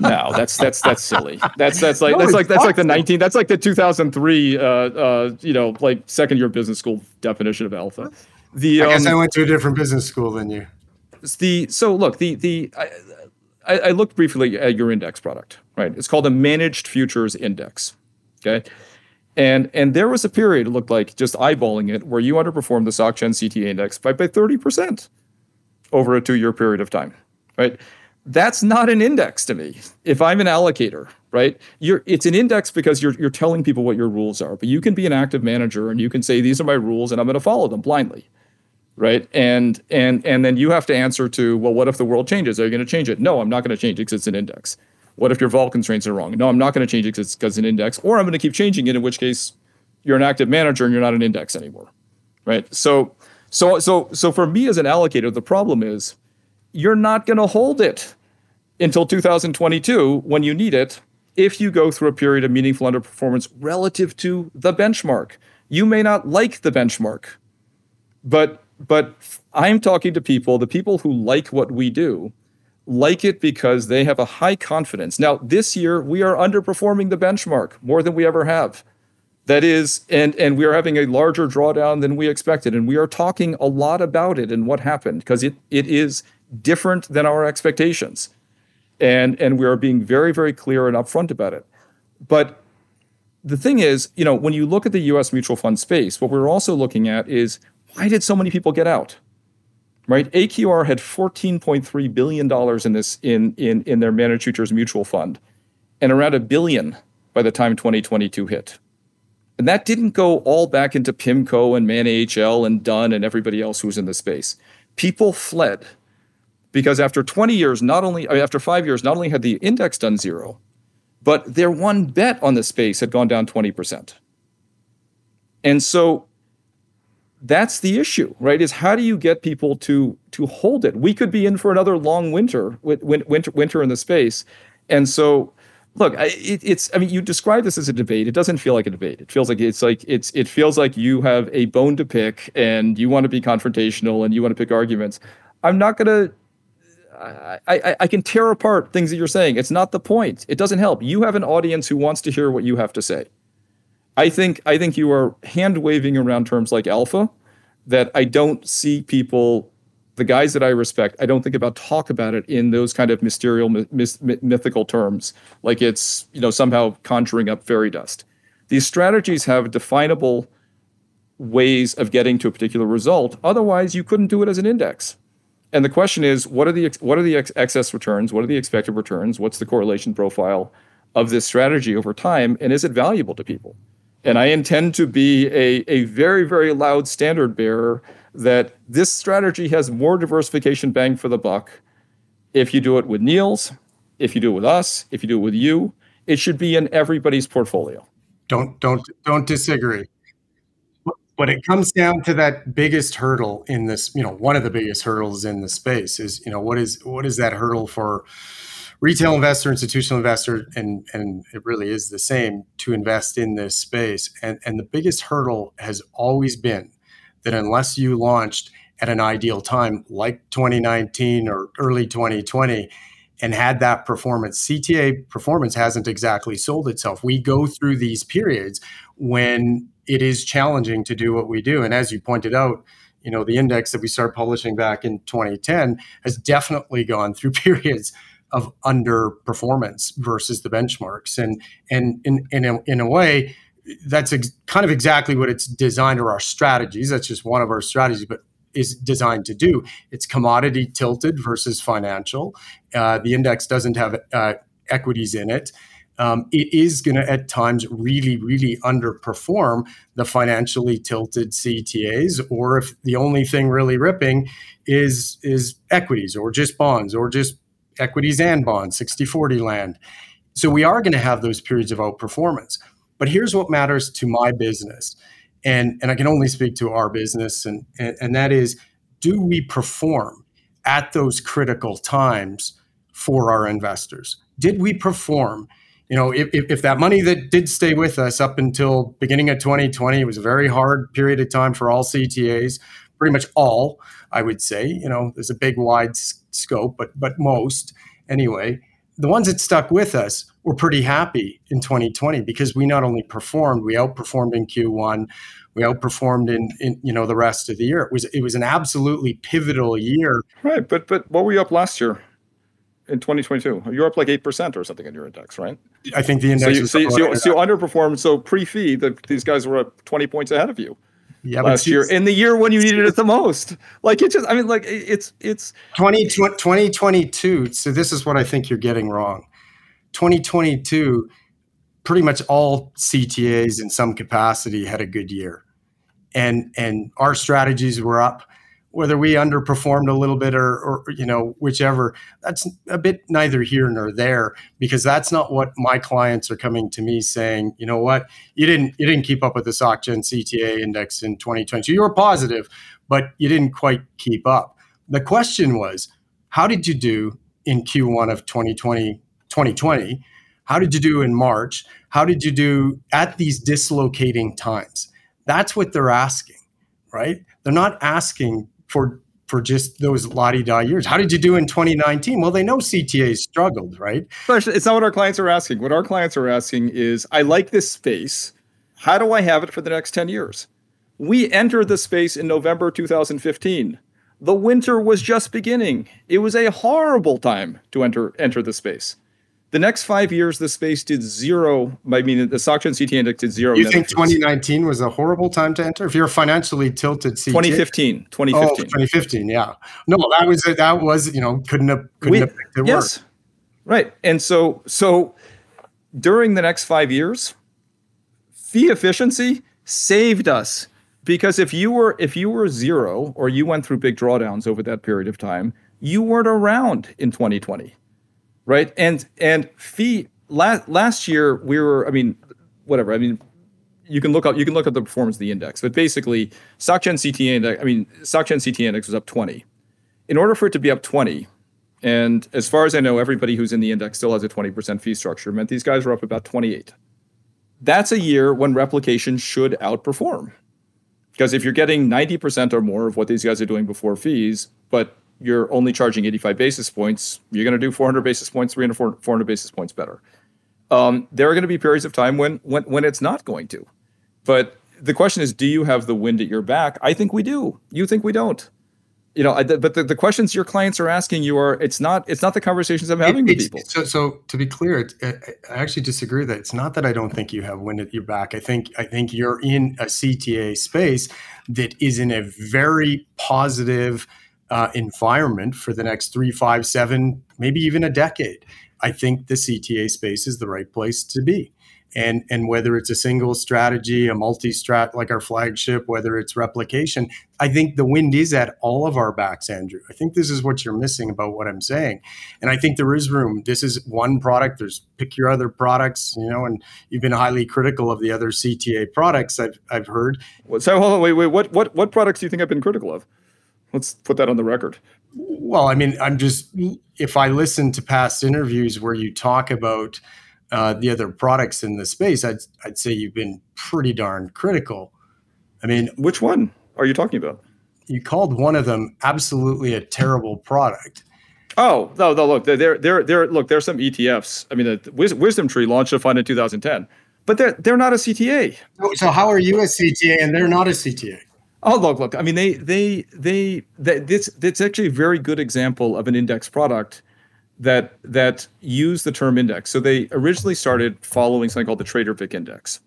no, that's that's that's silly. That's that's like no, that's like that's like the 19 that's like the 2003 uh, uh, you know like second year business school definition of alpha. The I guess um, I went to a different business school than you. The so look the the I, I, I looked briefly at your index product. Right, it's called a managed futures index. Okay, and and there was a period, it looked like just eyeballing it, where you underperformed the SocGen CTA index by, by 30% over a two-year period of time. Right? That's not an index to me. If I'm an allocator, right? You're it's an index because you're you're telling people what your rules are. But you can be an active manager and you can say, these are my rules and I'm gonna follow them blindly. Right. And and and then you have to answer to, well, what if the world changes? Are you gonna change it? No, I'm not gonna change it because it's an index. What if your vol constraints are wrong? No, I'm not going to change it because it's an index, or I'm going to keep changing it, in which case you're an active manager and you're not an index anymore. Right. So so so so for me as an allocator, the problem is you're not going to hold it until 2022 when you need it if you go through a period of meaningful underperformance relative to the benchmark. You may not like the benchmark, but but I'm talking to people, the people who like what we do, like it because they have a high confidence. Now, this year we are underperforming the benchmark more than we ever have. That is, and and we are having a larger drawdown than we expected, and we are talking a lot about it and what happened because it it is different than our expectations, and and we are being very very clear and upfront about it. But the thing is, you know, when you look at the U.S. mutual fund space, what we're also looking at is why did so many people get out? Right? AQR had $14.3 billion in this in, in, in their managed futures mutual fund and around a billion by the time 2022 hit. And that didn't go all back into PIMCO and Man AHL and Dunn and everybody else who was in the space. People fled because after 20 years, not only after five years, not only had the index done zero, but their one bet on the space had gone down 20%. And so that's the issue, right? Is how do you get people to to hold it? We could be in for another long winter, winter, winter in the space, and so look, it, it's. I mean, you describe this as a debate. It doesn't feel like a debate. It feels like it's like it's. It feels like you have a bone to pick, and you want to be confrontational, and you want to pick arguments. I'm not gonna. I, I, I can tear apart things that you're saying. It's not the point. It doesn't help. You have an audience who wants to hear what you have to say. I think I think you are hand waving around terms like alpha that I don't see people, the guys that I respect, I don't think about talk about it in those kind of mysterious, myth, mythical terms, like it's you know somehow conjuring up fairy dust. These strategies have definable ways of getting to a particular result. Otherwise, you couldn't do it as an index. And the question is, what are the what are the ex- excess returns? What are the expected returns? What's the correlation profile of this strategy over time? And is it valuable to people? And I intend to be a, a very, very loud standard bearer that this strategy has more diversification bang for the buck if you do it with Niels, if you do it with us, if you do it with you. It should be in everybody's portfolio. Don't don't don't disagree. But it comes down to that biggest hurdle in this, you know, one of the biggest hurdles in the space is, you know, what is what is that hurdle for retail investor, institutional investor, and and it really is the same to invest in this space. And and the biggest hurdle has always been that unless you launched at an ideal time like 2019 or early 2020 and had that performance CTA performance hasn't exactly sold itself. We go through these periods when it is challenging to do what we do and as you pointed out you know the index that we started publishing back in 2010 has definitely gone through [laughs] periods of underperformance versus the benchmarks. And and in in a, in a way, that's ex- kind of exactly what it's designed or our strategies. That's just one of our strategies, but is designed to do. It's commodity tilted versus financial. Uh, the index doesn't have uh, equities in it. Um, it is going to at times really, really underperform the financially tilted CTAs, or if the only thing really ripping is is equities or just bonds or just equities and bonds, 60 40 land. So we are going to have those periods of outperformance. But here's what matters to my business. And, and I can only speak to our business, and, and, and that is do we perform at those critical times for our investors? Did we perform? You know, if, if, that money that did stay with us up until beginning of 2020, it was a very hard period of time for all CTAs, pretty much all, I would say. You know, there's a big wide scope, but but most anyway. The ones that stuck with us were pretty happy in 2020 because we not only performed, we outperformed in Q1, we outperformed in, in you know the rest of the year. It was it was an absolutely pivotal year. Right, but but what were you up last year? in 2022. You're up like 8% or something in your index, right? I think the index so you, so you, so you, so you underperformed. So pre-fee, the, these guys were up 20 points ahead of you yeah, last year in the year when you needed it the most. Like it just, I mean, like it's it's 20, 2022. So this is what I think you're getting wrong. 2022, pretty much all CTAs in some capacity had a good year, and and our strategies were up whether we underperformed a little bit or, or you know whichever that's a bit neither here nor there because that's not what my clients are coming to me saying you know what? You didn't you didn't keep up with the SocGen CTA index in 2020 you were positive but you didn't quite keep up. The question was how did you do in Q1 of 2020 2020 how did you do in March? How did you do at these dislocating times? That's what they're asking right? They're not asking for for just those lottie die years. How did you do in 2019? Well, they know CTA struggled, right? It's not what our clients are asking. What our clients are asking is, I like this space. How do I have it for the next 10 years? We entered the space in November 2015. The winter was just beginning. It was a horrible time to enter enter the space. The next five years, the space did zero. I mean, the SocGen CT index did zero. You think 2019 was a horrible time to enter? If you're financially tilted, CT? 2015, 2015, oh, 2015, yeah. No, that was that was you know couldn't have couldn't we, have picked it yes, work. right. And so so during the next five years, fee efficiency saved us because if you were if you were zero or you went through big drawdowns over that period of time, you weren't around in 2020, right? And and fee last last year we were, I mean, whatever. I mean, you can look up you can look at the performance of the index, but basically SocGen CTA index, I mean, SocGen CTA index was up 20. In order for it to be up 20, and as far as I know, everybody who's in the index still has a 20% fee structure, meant these guys were up about 28. That's a year when replication should outperform. Because if you're getting 90% or more of what these guys are doing before fees, but you're only charging 85 basis points, you're going to do 400 basis points, 300, 400 basis points better. Um, there are going to be periods of time when, when when it's not going to. But the question is, do you have the wind at your back? I think we do. You think we don't you know, I, but the, the questions your clients are asking you are it's not it's not the conversations I'm having it, with people. So, so to be clear, it, I actually disagree that. It's not that I don't think you have wind at your back. I think I think you're in a CTA space that is in a very positive uh, environment for the next three, five, seven, maybe even a decade. I think the CTA space is the right place to be. And and whether it's a single strategy a multi-strat like our flagship whether it's replication i think the wind is at all of our backs andrew. I think this is what you're missing about what i'm saying. And i think there is room. This is one product. There's pick your other products you know and you've been highly critical of the other cta products i've, I've heard. So hold on wait wait what what what products do you think i've been critical of let's put that on the record well i mean i'm just if i listen to past interviews where you talk about uh, the other products in the space, I'd, I'd say you've been pretty darn critical. I mean, which one are you talking about? You called one of them absolutely a terrible product. Oh no, no! Look, there, there, there. Look, there's some ETFs. I mean, the WisdomTree launched a fund in 2010, but they're they're not a CTA. So how are you a CTA and they're not a CTA? Oh, look, look. I mean, they, they, they. they this, it's actually a very good example of an index product that that use the term index. So they originally started following something called the Trader Vic Index.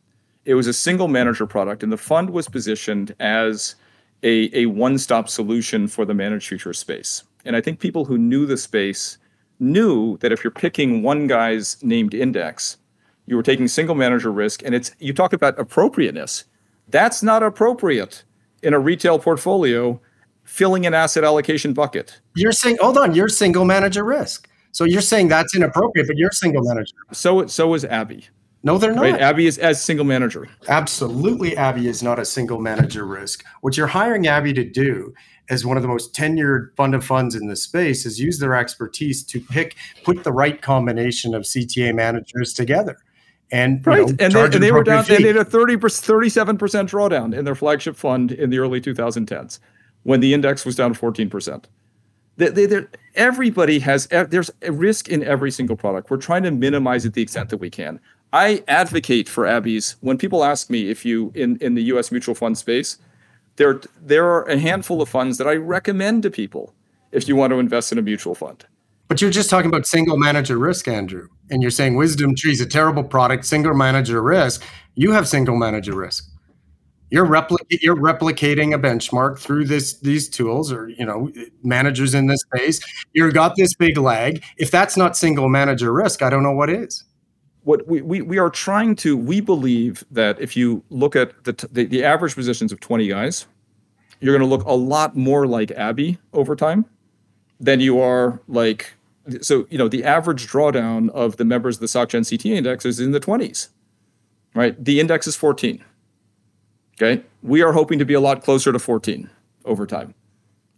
It was a single manager product, and the fund was positioned as a, a one-stop solution for the managed future space. And I think people who knew the space knew that if you're picking one guy's named index, you were taking single manager risk. And it's you talk about appropriateness. That's not appropriate in a retail portfolio filling an asset allocation bucket. You're saying, hold on, you're single manager risk. So you're saying that's inappropriate, but you're single manager. So so is Abbey. No, they're not. Right? Abbey is as single manager. Absolutely, Abbey is not a single manager risk. What you're hiring Abbey to do as one of the most tenured fund of funds in the space is use their expertise to pick put the right combination of CTA managers together. And right, know, and, they, and they were down. Fee. And they had a 30 37 percent drawdown in their flagship fund in the early 2010s when the index was down 14 percent. Everybody has there's a risk in every single product. We're trying to minimize it the extent that we can. I advocate for Abbey's. When people ask me if you in in the U.S. mutual fund space, there there are a handful of funds that I recommend to people if you want to invest in a mutual fund. But you're just talking about single manager risk, Andrew, and you're saying WisdomTree is a terrible product, single manager risk. You have single manager risk. You're replicating you're replicating a benchmark through this these tools or you know managers in this space. You've got this big lag. If that's not single manager risk i don't know what is. What we, we, we are trying to we believe that if you look at the, the, the average positions of 20 guys you're going to look a lot more like abbey over time than you are like so you know the average drawdown of the members of the SocGen CTA index is in the 20s right the index is 14 Okay. We are hoping to be a lot closer to 14 over time.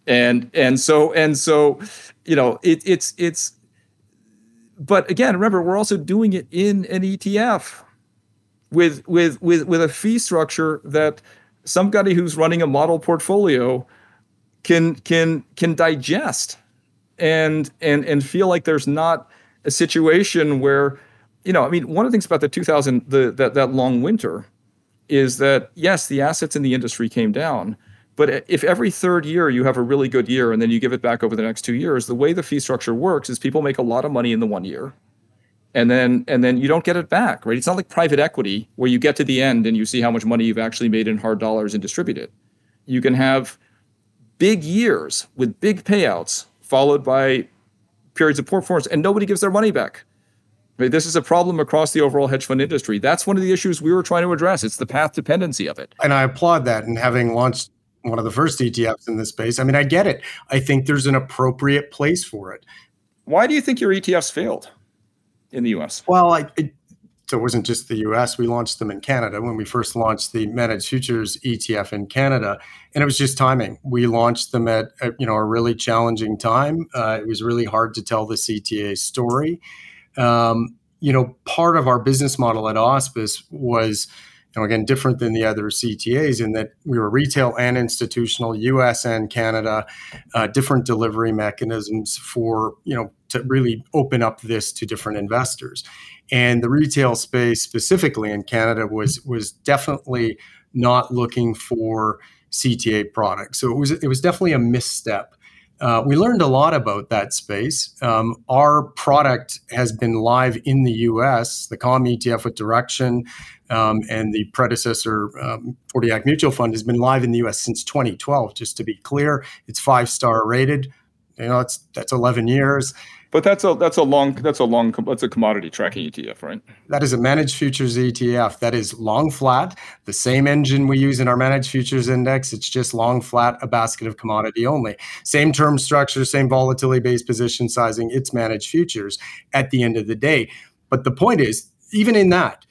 And and so and so, you know, it, it's it's but again, remember, we're also doing it in an ETF with with with with a fee structure that somebody who's running a model portfolio can can can digest and and and feel like there's not a situation where you know i mean one of the things about the 2000 the that, that long winter is that yes, the assets in the industry came down, but if every third year you have a really good year and then you give it back over the next two years, the way the fee structure works is people make a lot of money in the one year, and then and then you don't get it back, right? It's not like private equity where you get to the end and you see how much money you've actually made in hard dollars and distribute it. You can have big years with big payouts followed by periods of poor performance, and nobody gives their money back. This is a problem across the overall hedge fund industry. That's one of the issues we were trying to address. It's the path dependency of it. And I applaud that. And having launched one of the first ETFs in this space. I mean, I get it. I think there's an appropriate place for it. Why do you think your ETFs failed in the US? Well, I, it, so it wasn't just the US. We launched them in Canada when we first launched the managed futures ETF in Canada, and it was just timing. We launched them at, at you know a really challenging time. Uh, it was really hard to tell the CTA story. Um, you know, part of our business model at Auspice was you know, again, different than the other CTAs in that we were retail and institutional, US and Canada, uh, different delivery mechanisms for, you know, to really open up this to different investors. And the retail space specifically in Canada was was definitely not looking for CTA products. So it was it was definitely a misstep. Uh, we learned a lot about that space. Um, our product has been live in the US, the COM ETF with Direxion um, and the predecessor um, 40 Act Mutual Fund has been live in the US since 2012. Just to be clear, it's five star rated. You know, it's, that's 11 years. But that's a that's a long that's a long that's a commodity tracking ETF, right? That is a managed futures ETF. That is long flat, the same engine we use in our managed futures index. It's just long flat, a basket of commodity only. Same term structure, same volatility based position sizing. It's managed futures at the end of the day. But the point is, even in that,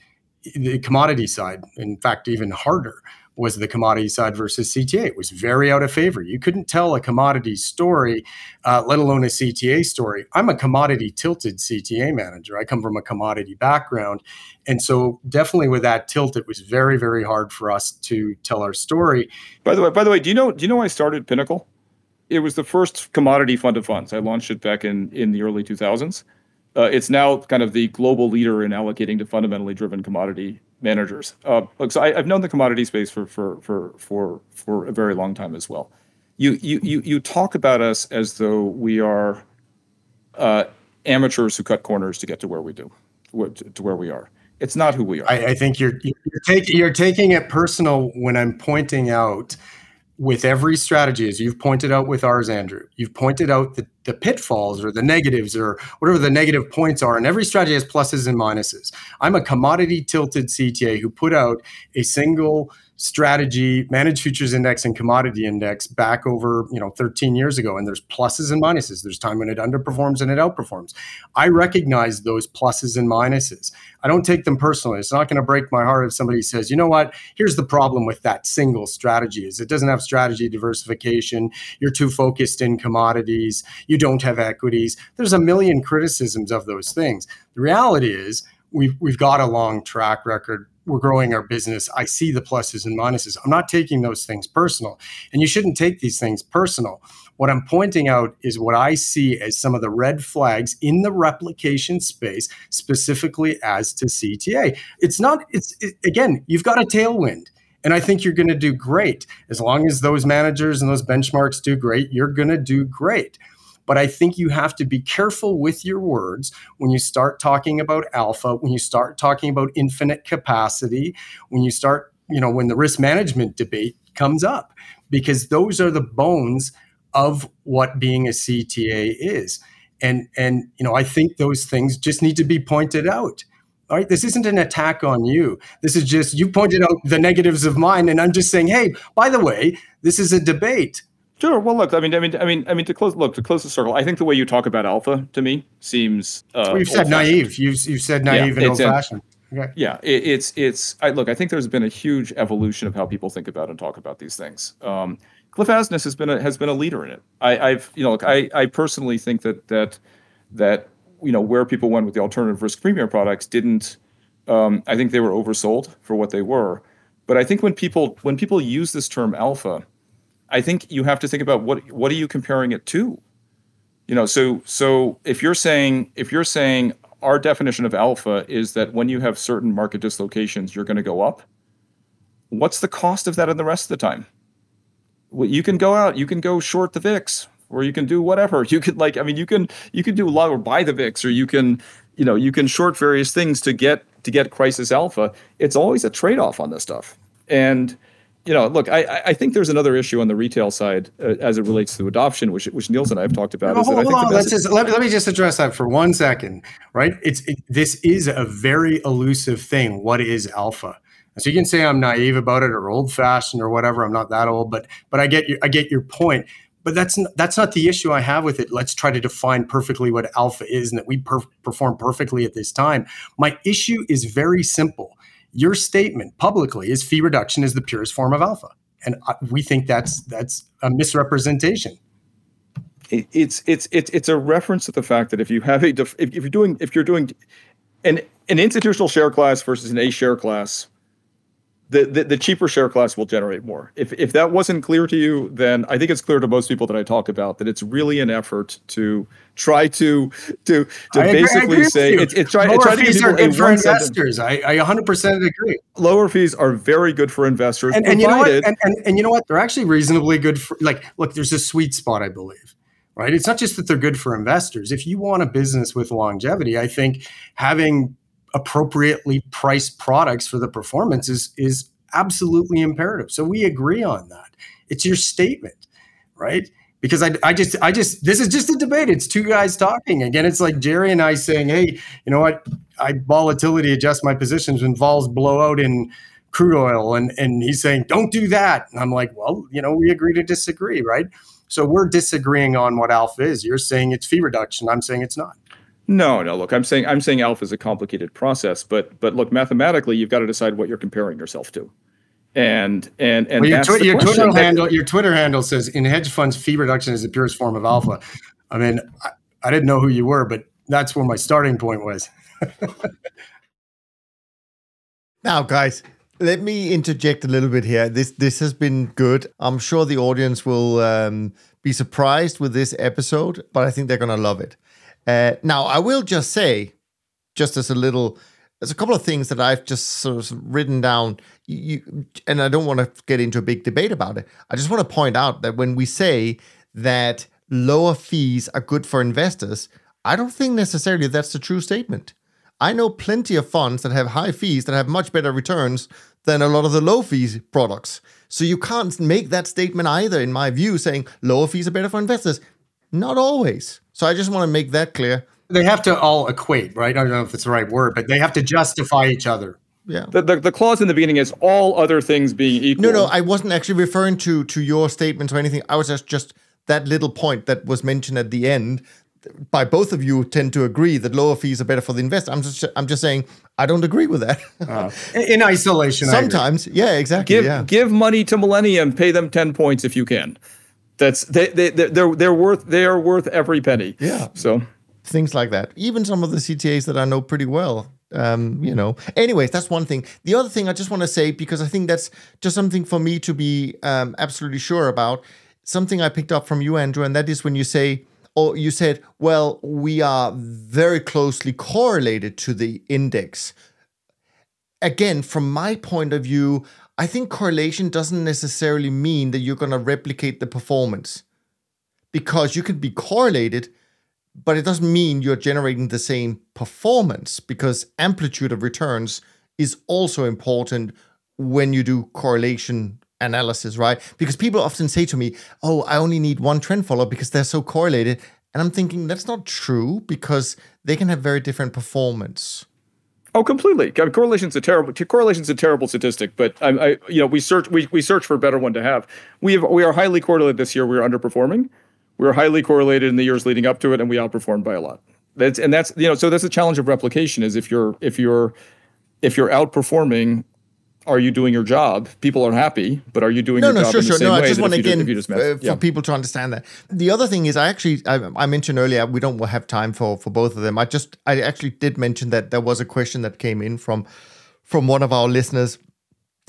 the commodity side, in fact, even harder was the commodity side versus CTA. It was very out of favor. You couldn't tell a commodity story, uh, let alone a CTA story. I'm a commodity tilted CTA manager. I come from a commodity background. And so definitely with that tilt, it was very, very hard for us to tell our story. By the way, by the way, do you know do you know I started Pinnacle? It was the first commodity fund of funds. I launched it back in in the early 2000s. Uh, it's now kind of the global leader in allocating to fundamentally driven commodity managers. Uh, look, so I, have known the commodity space for for for for for a very long time as well. You you you you talk about us as though we are uh, amateurs who cut corners to get to where we do, to where we are. It's not who we are. I, I think you're you're taking you're taking it personal when I'm pointing out with every strategy, as you've pointed out with ours, Andrew, you've pointed out the, the pitfalls or the negatives or whatever the negative points are. And every strategy has pluses and minuses. I'm a commodity tilted CTA who put out a single strategy, managed futures index and commodity index back over, you know, 13 years ago. And there's pluses and minuses. There's time when it underperforms and it outperforms. I recognize those pluses and minuses. I don't take them personally. It's not going to break my heart if somebody says, you know what, here's the problem with that single strategy is it doesn't have strategy diversification. You're too focused in commodities. You don't have equities. There's a million criticisms of those things. The reality is we've we've got a long track record we're growing our business. I see the pluses and minuses. I'm not taking those things personal. And you shouldn't take these things personal. What I'm pointing out is what I see as some of the red flags in the replication space, specifically as to CTA. It's not, it's it, again, you've got a tailwind. And I think you're going to do great. As long as those managers and those benchmarks do great, you're going to do great. But I think you have to be careful with your words when you start talking about alpha, when you start talking about infinite capacity, when you start, you know, when the risk management debate comes up, because those are the bones of what being a CTA is. And and you know, I think those things just need to be pointed out. All right, this isn't an attack on you. This is just you pointed out the negatives of mine, and I'm just saying, hey, by the way, this is a debate. Sure. Well, look. I mean, I mean, I mean, I mean, to close. Look, to close the circle. I think the way you talk about alpha to me seems. Uh, well, you've said naive. You've you've said naive yeah, and old fashioned. Okay. Yeah, it, it's it's. I, look, I think there's been a huge evolution of how people think about and talk about these things. Um, Cliff Asness has been a, has been a leader in it. I, have you know, look, I I personally think that that that you know where people went with the alternative risk premium products didn't. Um, I think they were oversold for what they were. But I think when people when people use this term alpha I think you have to think about what what are you comparing it to? You know, so so if you're saying if you're saying our definition of alpha is that when you have certain market dislocations, you're going to go up. What's the cost of that in the rest of the time? Well, you can go out, you can go short the VIX, or you can do whatever. [laughs] You could like, I mean, you can you can do a lot or buy the VIX, or you can, you know, you can short various things to get to get crisis alpha. It's always a trade off on this stuff, and you know, look, I, I think there's another issue on the retail side uh, as it relates to adoption, which which Niels and I have talked about. No, hold, hold on, let's just let, let me just address that for one second, right? It's it, this is a very elusive thing. What is alpha? So you can say I'm naive about it or old fashioned or whatever. I'm not that old, but but I get your I get your point. But that's not, that's not the issue I have with it. Let's try to define perfectly what alpha is and that we per- perform perfectly at this time. My issue is very simple. Your statement publicly is fee reduction is the purest form of alpha, and we think that's that's a misrepresentation. It's it's it's it's a reference to the fact that if you have a if, if you're doing if you're doing an an institutional share class versus an A share class, the, the, the cheaper share class will generate more. If if that wasn't clear to you, then I think it's clear to most people that I talk about that it's really an effort to try to to to I basically agree, say it's it try, lower try to fees are good for investors. I, I 100% agree. Lower fees are very good for investors, and, and you know what? And, and, and you know what? They're actually reasonably good for like. Look, there's a sweet spot, I believe. Right? It's not just that they're good for investors. If you want a business with longevity, I think having appropriately priced products for the performance is is absolutely imperative. So we agree on that. It's your statement, right? Because I, I just, I just, this is just a debate. It's two guys talking. Again, it's like Jerry and I saying, hey, you know what? I volatility adjust my positions when vols blow out in crude oil. And, and he's saying, don't do that. And I'm like, well, you know, we agree to disagree, right? So we're disagreeing on what alpha is. You're saying it's fee reduction. I'm saying it's not. No, no. Look, I'm saying I'm saying alpha is a complicated process, but but look, mathematically, you've got to decide what you're comparing yourself to, and and and well, your, twi- your Twitter that, handle your Twitter handle says in hedge funds, fee reduction is the purest form of alpha. I mean, I, I didn't know who you were, but that's where my starting point was. [laughs] now, guys, let me interject a little bit here. This this has been good. I'm sure the audience will um, be surprised with this episode, but I think they're going to love it. Uh, now, I will just say, just as a little, there's a couple of things that I've just sort of written down. You, and I don't want to get into a big debate about it. I just want to point out that when we say that lower fees are good for investors, I don't think necessarily that's the true statement. I know plenty of funds that have high fees that have much better returns than a lot of the low fees products. So you can't make that statement either, in my view, saying lower fees are better for investors. Not always. So I just want to make that clear. They have to all equate, right? I don't know if it's the right word, but they have to justify each other. Yeah. The, the, the clause in the beginning is all other things being equal. No, no, I wasn't actually referring to to your statements or anything. I was just just that little point that was mentioned at the end by both of you tend to agree that lower fees are better for the investor. I'm just I'm just saying I don't agree with that. uh, [laughs] in isolation, sometimes, yeah, exactly. Give yeah. give money to Millennium, pay them ten points if you can. That's they they they're they're worth they are worth every penny. Yeah. So things like that. Even some of the CTAs that I know pretty well. Um, you know. Anyways, that's one thing. The other thing I just want to say because I think that's just something for me to be um, absolutely sure about. Something I picked up from you, Andrew, and that is when you say or you said, well, we are very closely correlated to the index. Again, from my point of view, I think correlation doesn't necessarily mean that you're going to replicate the performance because you can be correlated, but it doesn't mean you're generating the same performance because amplitude of returns is also important when you do correlation analysis, right? Because people often say to me, "Oh, I only need one trend follower because they're so correlated." And I'm thinking that's not true because they can have very different performance. Oh, completely. Correlation's a terrible correlation's a terrible statistic, but I, I, you know, we search we, we search for a better one to have. We have we are highly correlated this year. We are underperforming. We are highly correlated in the years leading up to it, and we outperformed by a lot. That's and that's you know, so that's the challenge of replication is if you're if you're if you're outperforming are you doing your job? People are happy, but are you doing no, your no, job sure, in the sure. same no, way I just want again just, uh, for yeah. people to understand that. The other thing is, I actually I, I, mentioned earlier we don't have time for for both of them. I just I actually did mention that there was a question that came in from from one of our listeners.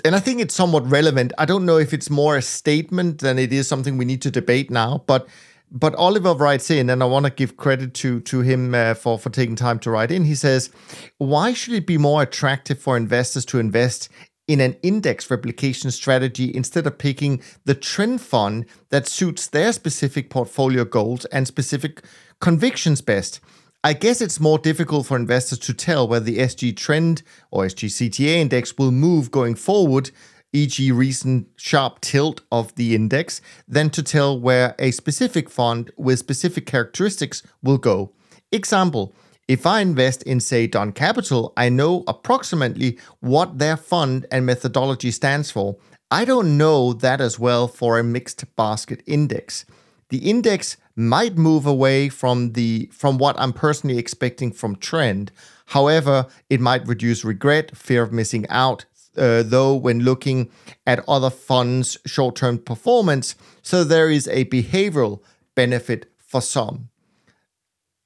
And I think it's somewhat relevant. I don't know if it's more a statement than it is something we need to debate now, but but Oliver writes in, and I want to give credit to to him uh, for for taking time to write in. He says, "Why should it be more attractive for investors to invest in an index replication strategy instead of picking the trend fund that suits their specific portfolio goals and specific convictions best. I guess it's more difficult for investors to tell whether the SG trend or SG CTA index will move going forward, e.g., recent sharp tilt of the index, than to tell where a specific fund with specific characteristics will go. Example If I invest in, say, Dunn Capital, I know approximately what their fund and methodology stands for. I don't know that as well for a mixed basket index. The index might move away from the from what I'm personally expecting from trend. However, it might reduce regret, fear of missing out, uh, though when looking at other funds' short-term performance, so there is a behavioral benefit for some.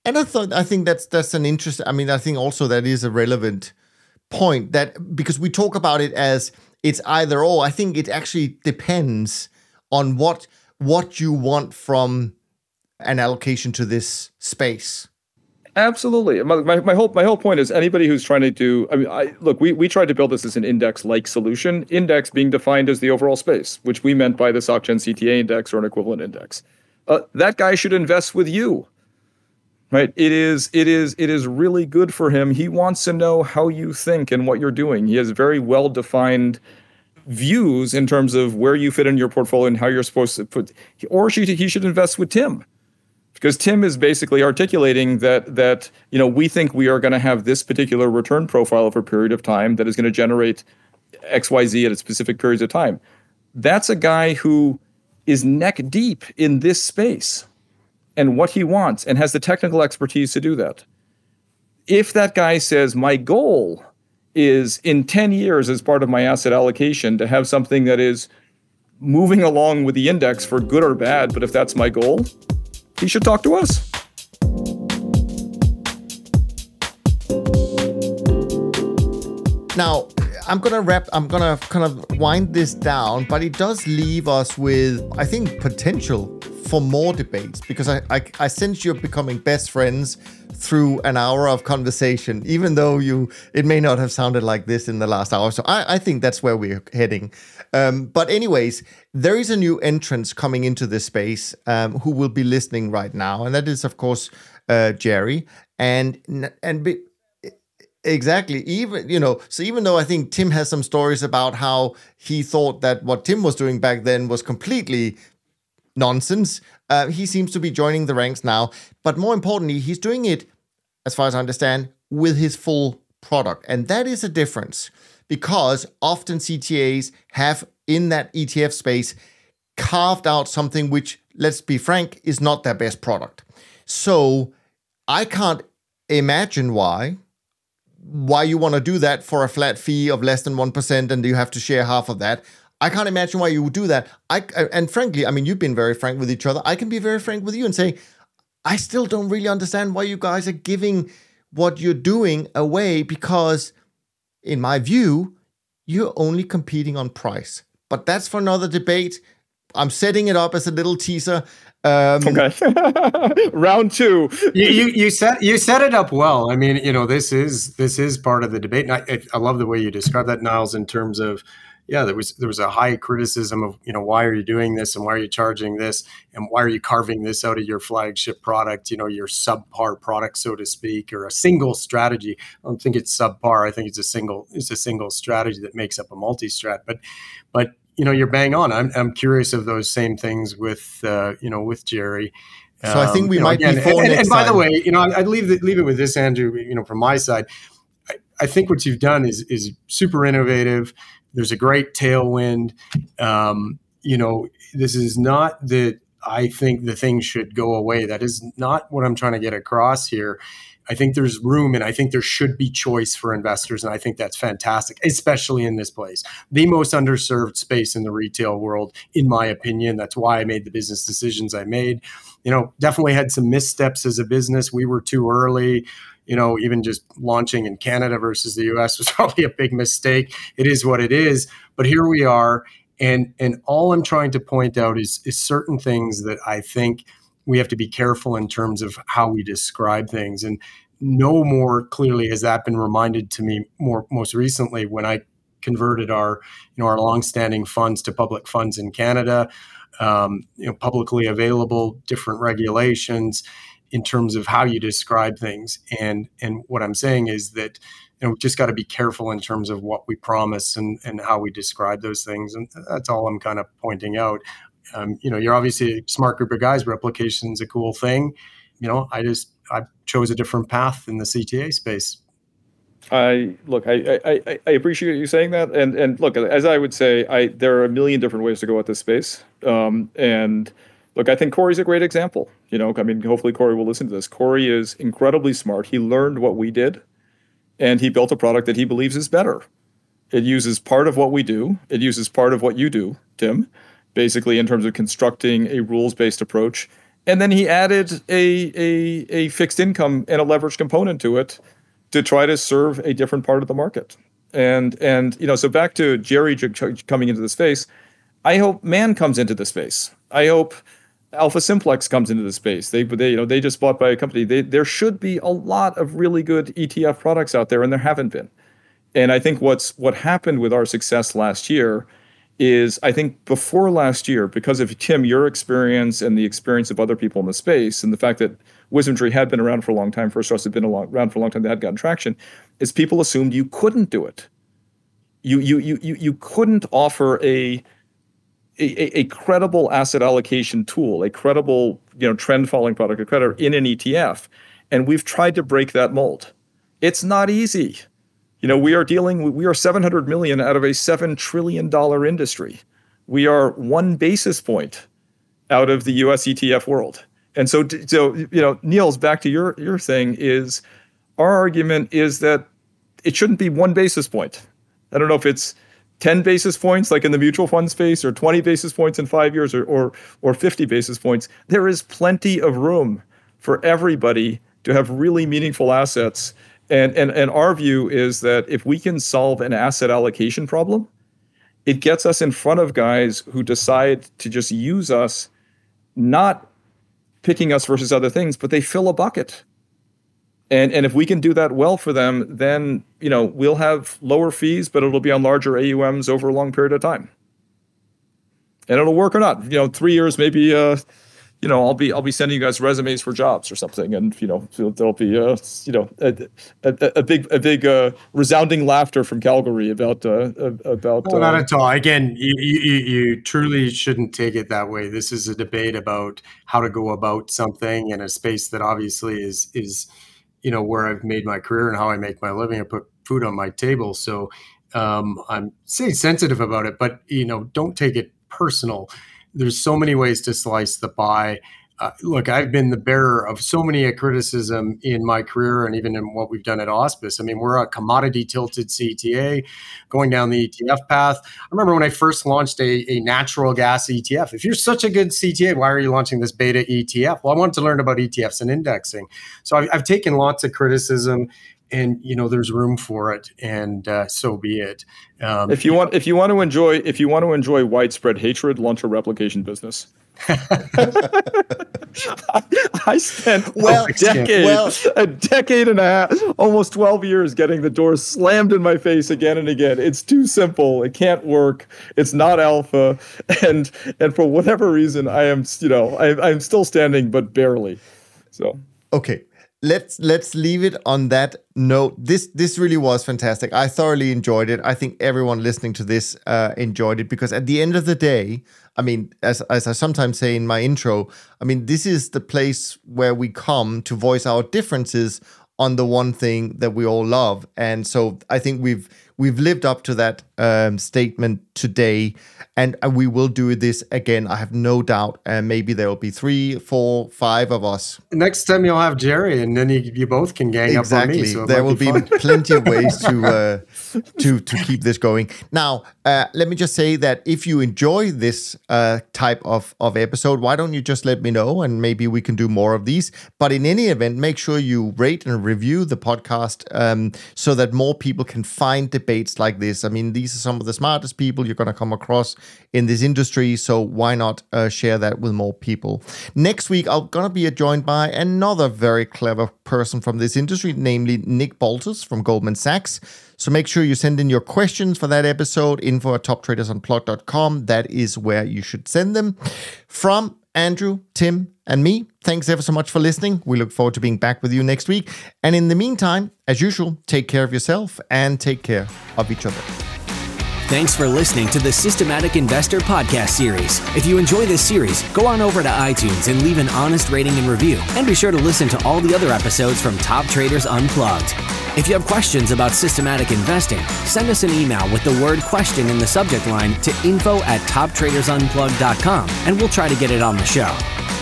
And I thought I think that's that's an interest. I mean, I think also that is a relevant point that because we talk about it as it's either or. I think it actually depends on what what you want from an allocation to this space. Absolutely. My, my, my, whole my whole point is anybody who's trying to do. I mean, I, look, we we tried to build this as an index-like solution. Index being defined as the overall space, which we meant by the SocGen CTA index or an equivalent index. Uh, that guy should invest with you, right? It is it is it is really good for him. He wants to know how you think and what you're doing. He has very well defined views in terms of where you fit in your portfolio and how you're supposed to put. Or she, he should invest with Tim because Tim is basically articulating that that you know we think we are going to have this particular return profile over a period of time that is going to generate XYZ at a specific periods of time. That's a guy who is neck deep in this space and what he wants and has the technical expertise to do that. If that guy says my goal is in 10 years as part of my asset allocation to have something that is moving along with the index for good or bad, but if that's my goal, he should talk to us. Now, I'm gonna wrap. I'm gonna kind of wind this down, but it does leave us with, I think, potential for more debates because I, I, I sense you're becoming best friends through an hour of conversation, even though you it may not have sounded like this in the last hour. So I, I think that's where we're heading. Um, but anyways, there is a new entrance coming into this space um, who will be listening right now, and that is of course uh, Jerry. And and be, exactly even you know so even though I think Tim has some stories about how he thought that what Tim was doing back then was completely nonsense. Uh, he seems to be joining the ranks now, but more importantly, he's doing it, as far as I understand, with his full product, and that is a difference because often CTAs have in that ETF space carved out something which, let's be frank, is not their best product. So I can't imagine why why you want to do that for a flat fee of less than 1% and you have to share half of that. I can't imagine why you would do that. I and frankly, I mean, you've been very frank with each other. I can be very frank with you and say, I still don't really understand why you guys are giving what you're doing away because in my view, you're only competing on price. But that's for another debate. I'm setting it up as a little teaser. Um, [laughs] okay, [laughs] round two. you, you, you set you set it up well. I mean, you know, this is this is part of the debate. And I, I love the way you describe that, Niels, in terms of yeah, there was there was a high criticism of you know why are you doing this and why are you charging this and why are you carving this out of your flagship product, you know, your subpar product, so to speak, or a single strategy. I don't think it's subpar. I think it's a single it's a single strategy that makes up a multi-strat. But but you know, you're bang on. I'm I'm curious of those same things with uh, you know with Jerry. So I think we um, might know, again, be and, and, and by the way, you know, I'd leave the, leave it with this, Andrew. You know, from my side, I, I think what you've done is is super innovative. There's a great tailwind. Um, you know, this is not that I think the thing should go away. That is not what I'm trying to get across here. I think there's room and I think there should be choice for investors. And I think that's fantastic, especially in this place. The most underserved space in the retail world, in my opinion. That's why I made the business decisions I made. You know, definitely had some missteps as a business. We were too early you know, even just launching in Canada versus the US [laughs] was probably a big mistake. It is what it is. But here we are. And and all I'm trying to point out is is certain things that I think we have to be careful in terms of how we describe things. And no more clearly has that been reminded to me more most recently when I converted our you know our longstanding funds to public funds in Canada. Um, you know, publicly available, different regulations in terms of how you describe things. And and what I'm saying is that you know we've just got to be careful in terms of what we promise and and how we describe those things. And that's all I'm kind of pointing out. Um, you know, you're obviously a smart group of guys. Replication's a cool thing. You know, I just I chose a different path in the CTA space. I look, I, I, I appreciate you saying that, and and look, as I would say, I there are a million different ways to go at this space, um, and look, I think Corey's a great example. You know, I mean, hopefully Corey will listen to this. Corey is incredibly smart. He learned what we did, and he built a product that he believes is better. It uses part of what we do. It uses part of what you do, Tim, basically in terms of constructing a rules-based approach. And then he added a, a, a fixed income and a leverage component to it to try to serve a different part of the market. And and you know, so back to Jerry coming into the space, I hope Man comes into the space. I hope AlphaSimplex comes into the space. They they you know they just bought by a company. They, there should be a lot of really good ETF products out there, and there haven't been. And I think what's what happened with our success last year is I think before last year, because of Tim, your experience and the experience of other people in the space, and the fact that WisdomTree had been around for a long time, First Trust had been around for a long time, they had gotten traction, is people assumed you couldn't do it. You you you you you couldn't offer a a, a, credible asset allocation tool, a credible you know trend following product, or credit in an ETF, and we've tried to break that mold. It's not easy. You know, we are dealing, we are 700 million out of a $7 trillion industry. We are one basis point out of the US ETF world. And so, so you know, Niels, back to your, your thing is our argument is that it shouldn't be one basis point. I don't know if it's 10 basis points like in the mutual fund space or 20 basis points in five years or, or, or 50 basis points. There is plenty of room for everybody to have really meaningful assets and, and, and our view is that if we can solve an asset allocation problem, it gets us in front of guys who decide to just use us, not picking us versus other things, but they fill a bucket. And, and if we can do that well for them, then you know we'll have lower fees, but it'll be on larger AUMs over a long period of time. And it'll work or not. You know, three years maybe uh, you know, I'll be I'll be sending you guys resumes for jobs or something, and you know, there'll be uh, you know a, a, a big a big uh, resounding laughter from Calgary about uh, about. Well, not uh, at all. Again, you, you you truly shouldn't take it that way. This is a debate about how to go about something in a space that obviously is is you know where I've made my career and how I make my living and put food on my table. So um, I'm say sensitive about it, but you know, don't take it personal there's so many ways to slice the pie. Uh, look, I've been the bearer of so many a criticism in my career and even in what we've done at Auspice. I mean, we're a commodity tilted CTA going down the ETF path. I remember when I first launched a, a natural gas ETF. If you're such a good CTA, why are you launching this beta ETF? Well, I wanted to learn about ETFs and indexing. So I've, I've taken lots of criticism and you know there's room for it and uh, so be it um, if you want if you want to enjoy if you want to enjoy widespread hatred launch a replication business [laughs] [laughs] I spent well, a decade, well, a decade and a half, almost 12 years getting the door slammed in my face again and again. It's too simple. It can't work. It's not alpha. [laughs] And and for whatever reason, I am, you know, I, I'm still standing, but barely. So okay let's let's leave it on that note. This this really was fantastic. I thoroughly enjoyed it. I think everyone listening to this uh, enjoyed it because at the end of the day, I mean, as as I sometimes say in my intro, I mean, this is the place where we come to voice our differences on the one thing that we all love, and so I think we've we've lived up to that um, statement today, and uh, we will do this again. I have no doubt. And maybe there will be three, four, five of us. Next time you'll have Jerry, and then you, you both can gang exactly. up on me. So there will be, be plenty of ways to uh, [laughs] to to keep this going. Now, uh, let me just say that if you enjoy this uh, type of of episode, why don't you just let me know, and maybe we can do more of these. But in any event, make sure you rate and review the podcast um, so that more people can find debates like this. I mean, these are some of the smartest people you're going to come across in this industry. So why not uh, share that with more people? Next week, I'm going to be joined by another very clever person from this industry, namely Nick Baltas from Goldman Sachs. So make sure you send in your questions for that episode, info at toptradersunplugged.com. That is where you should send them. From Andrew, Tim, and me, thanks ever so much for listening. We look forward to being back with you next week. And in the meantime, as usual, take care of yourself and take care of each other. Thanks for listening to the Systematic Investor podcast series. If you enjoy this series, go on over to iTunes and leave an honest rating and review. And be sure to listen to all the other episodes from Top Traders Unplugged. If you have questions about systematic investing, send us an email with the word question in the subject line to info at toptradersunplugged.com and we'll try to get it on the show.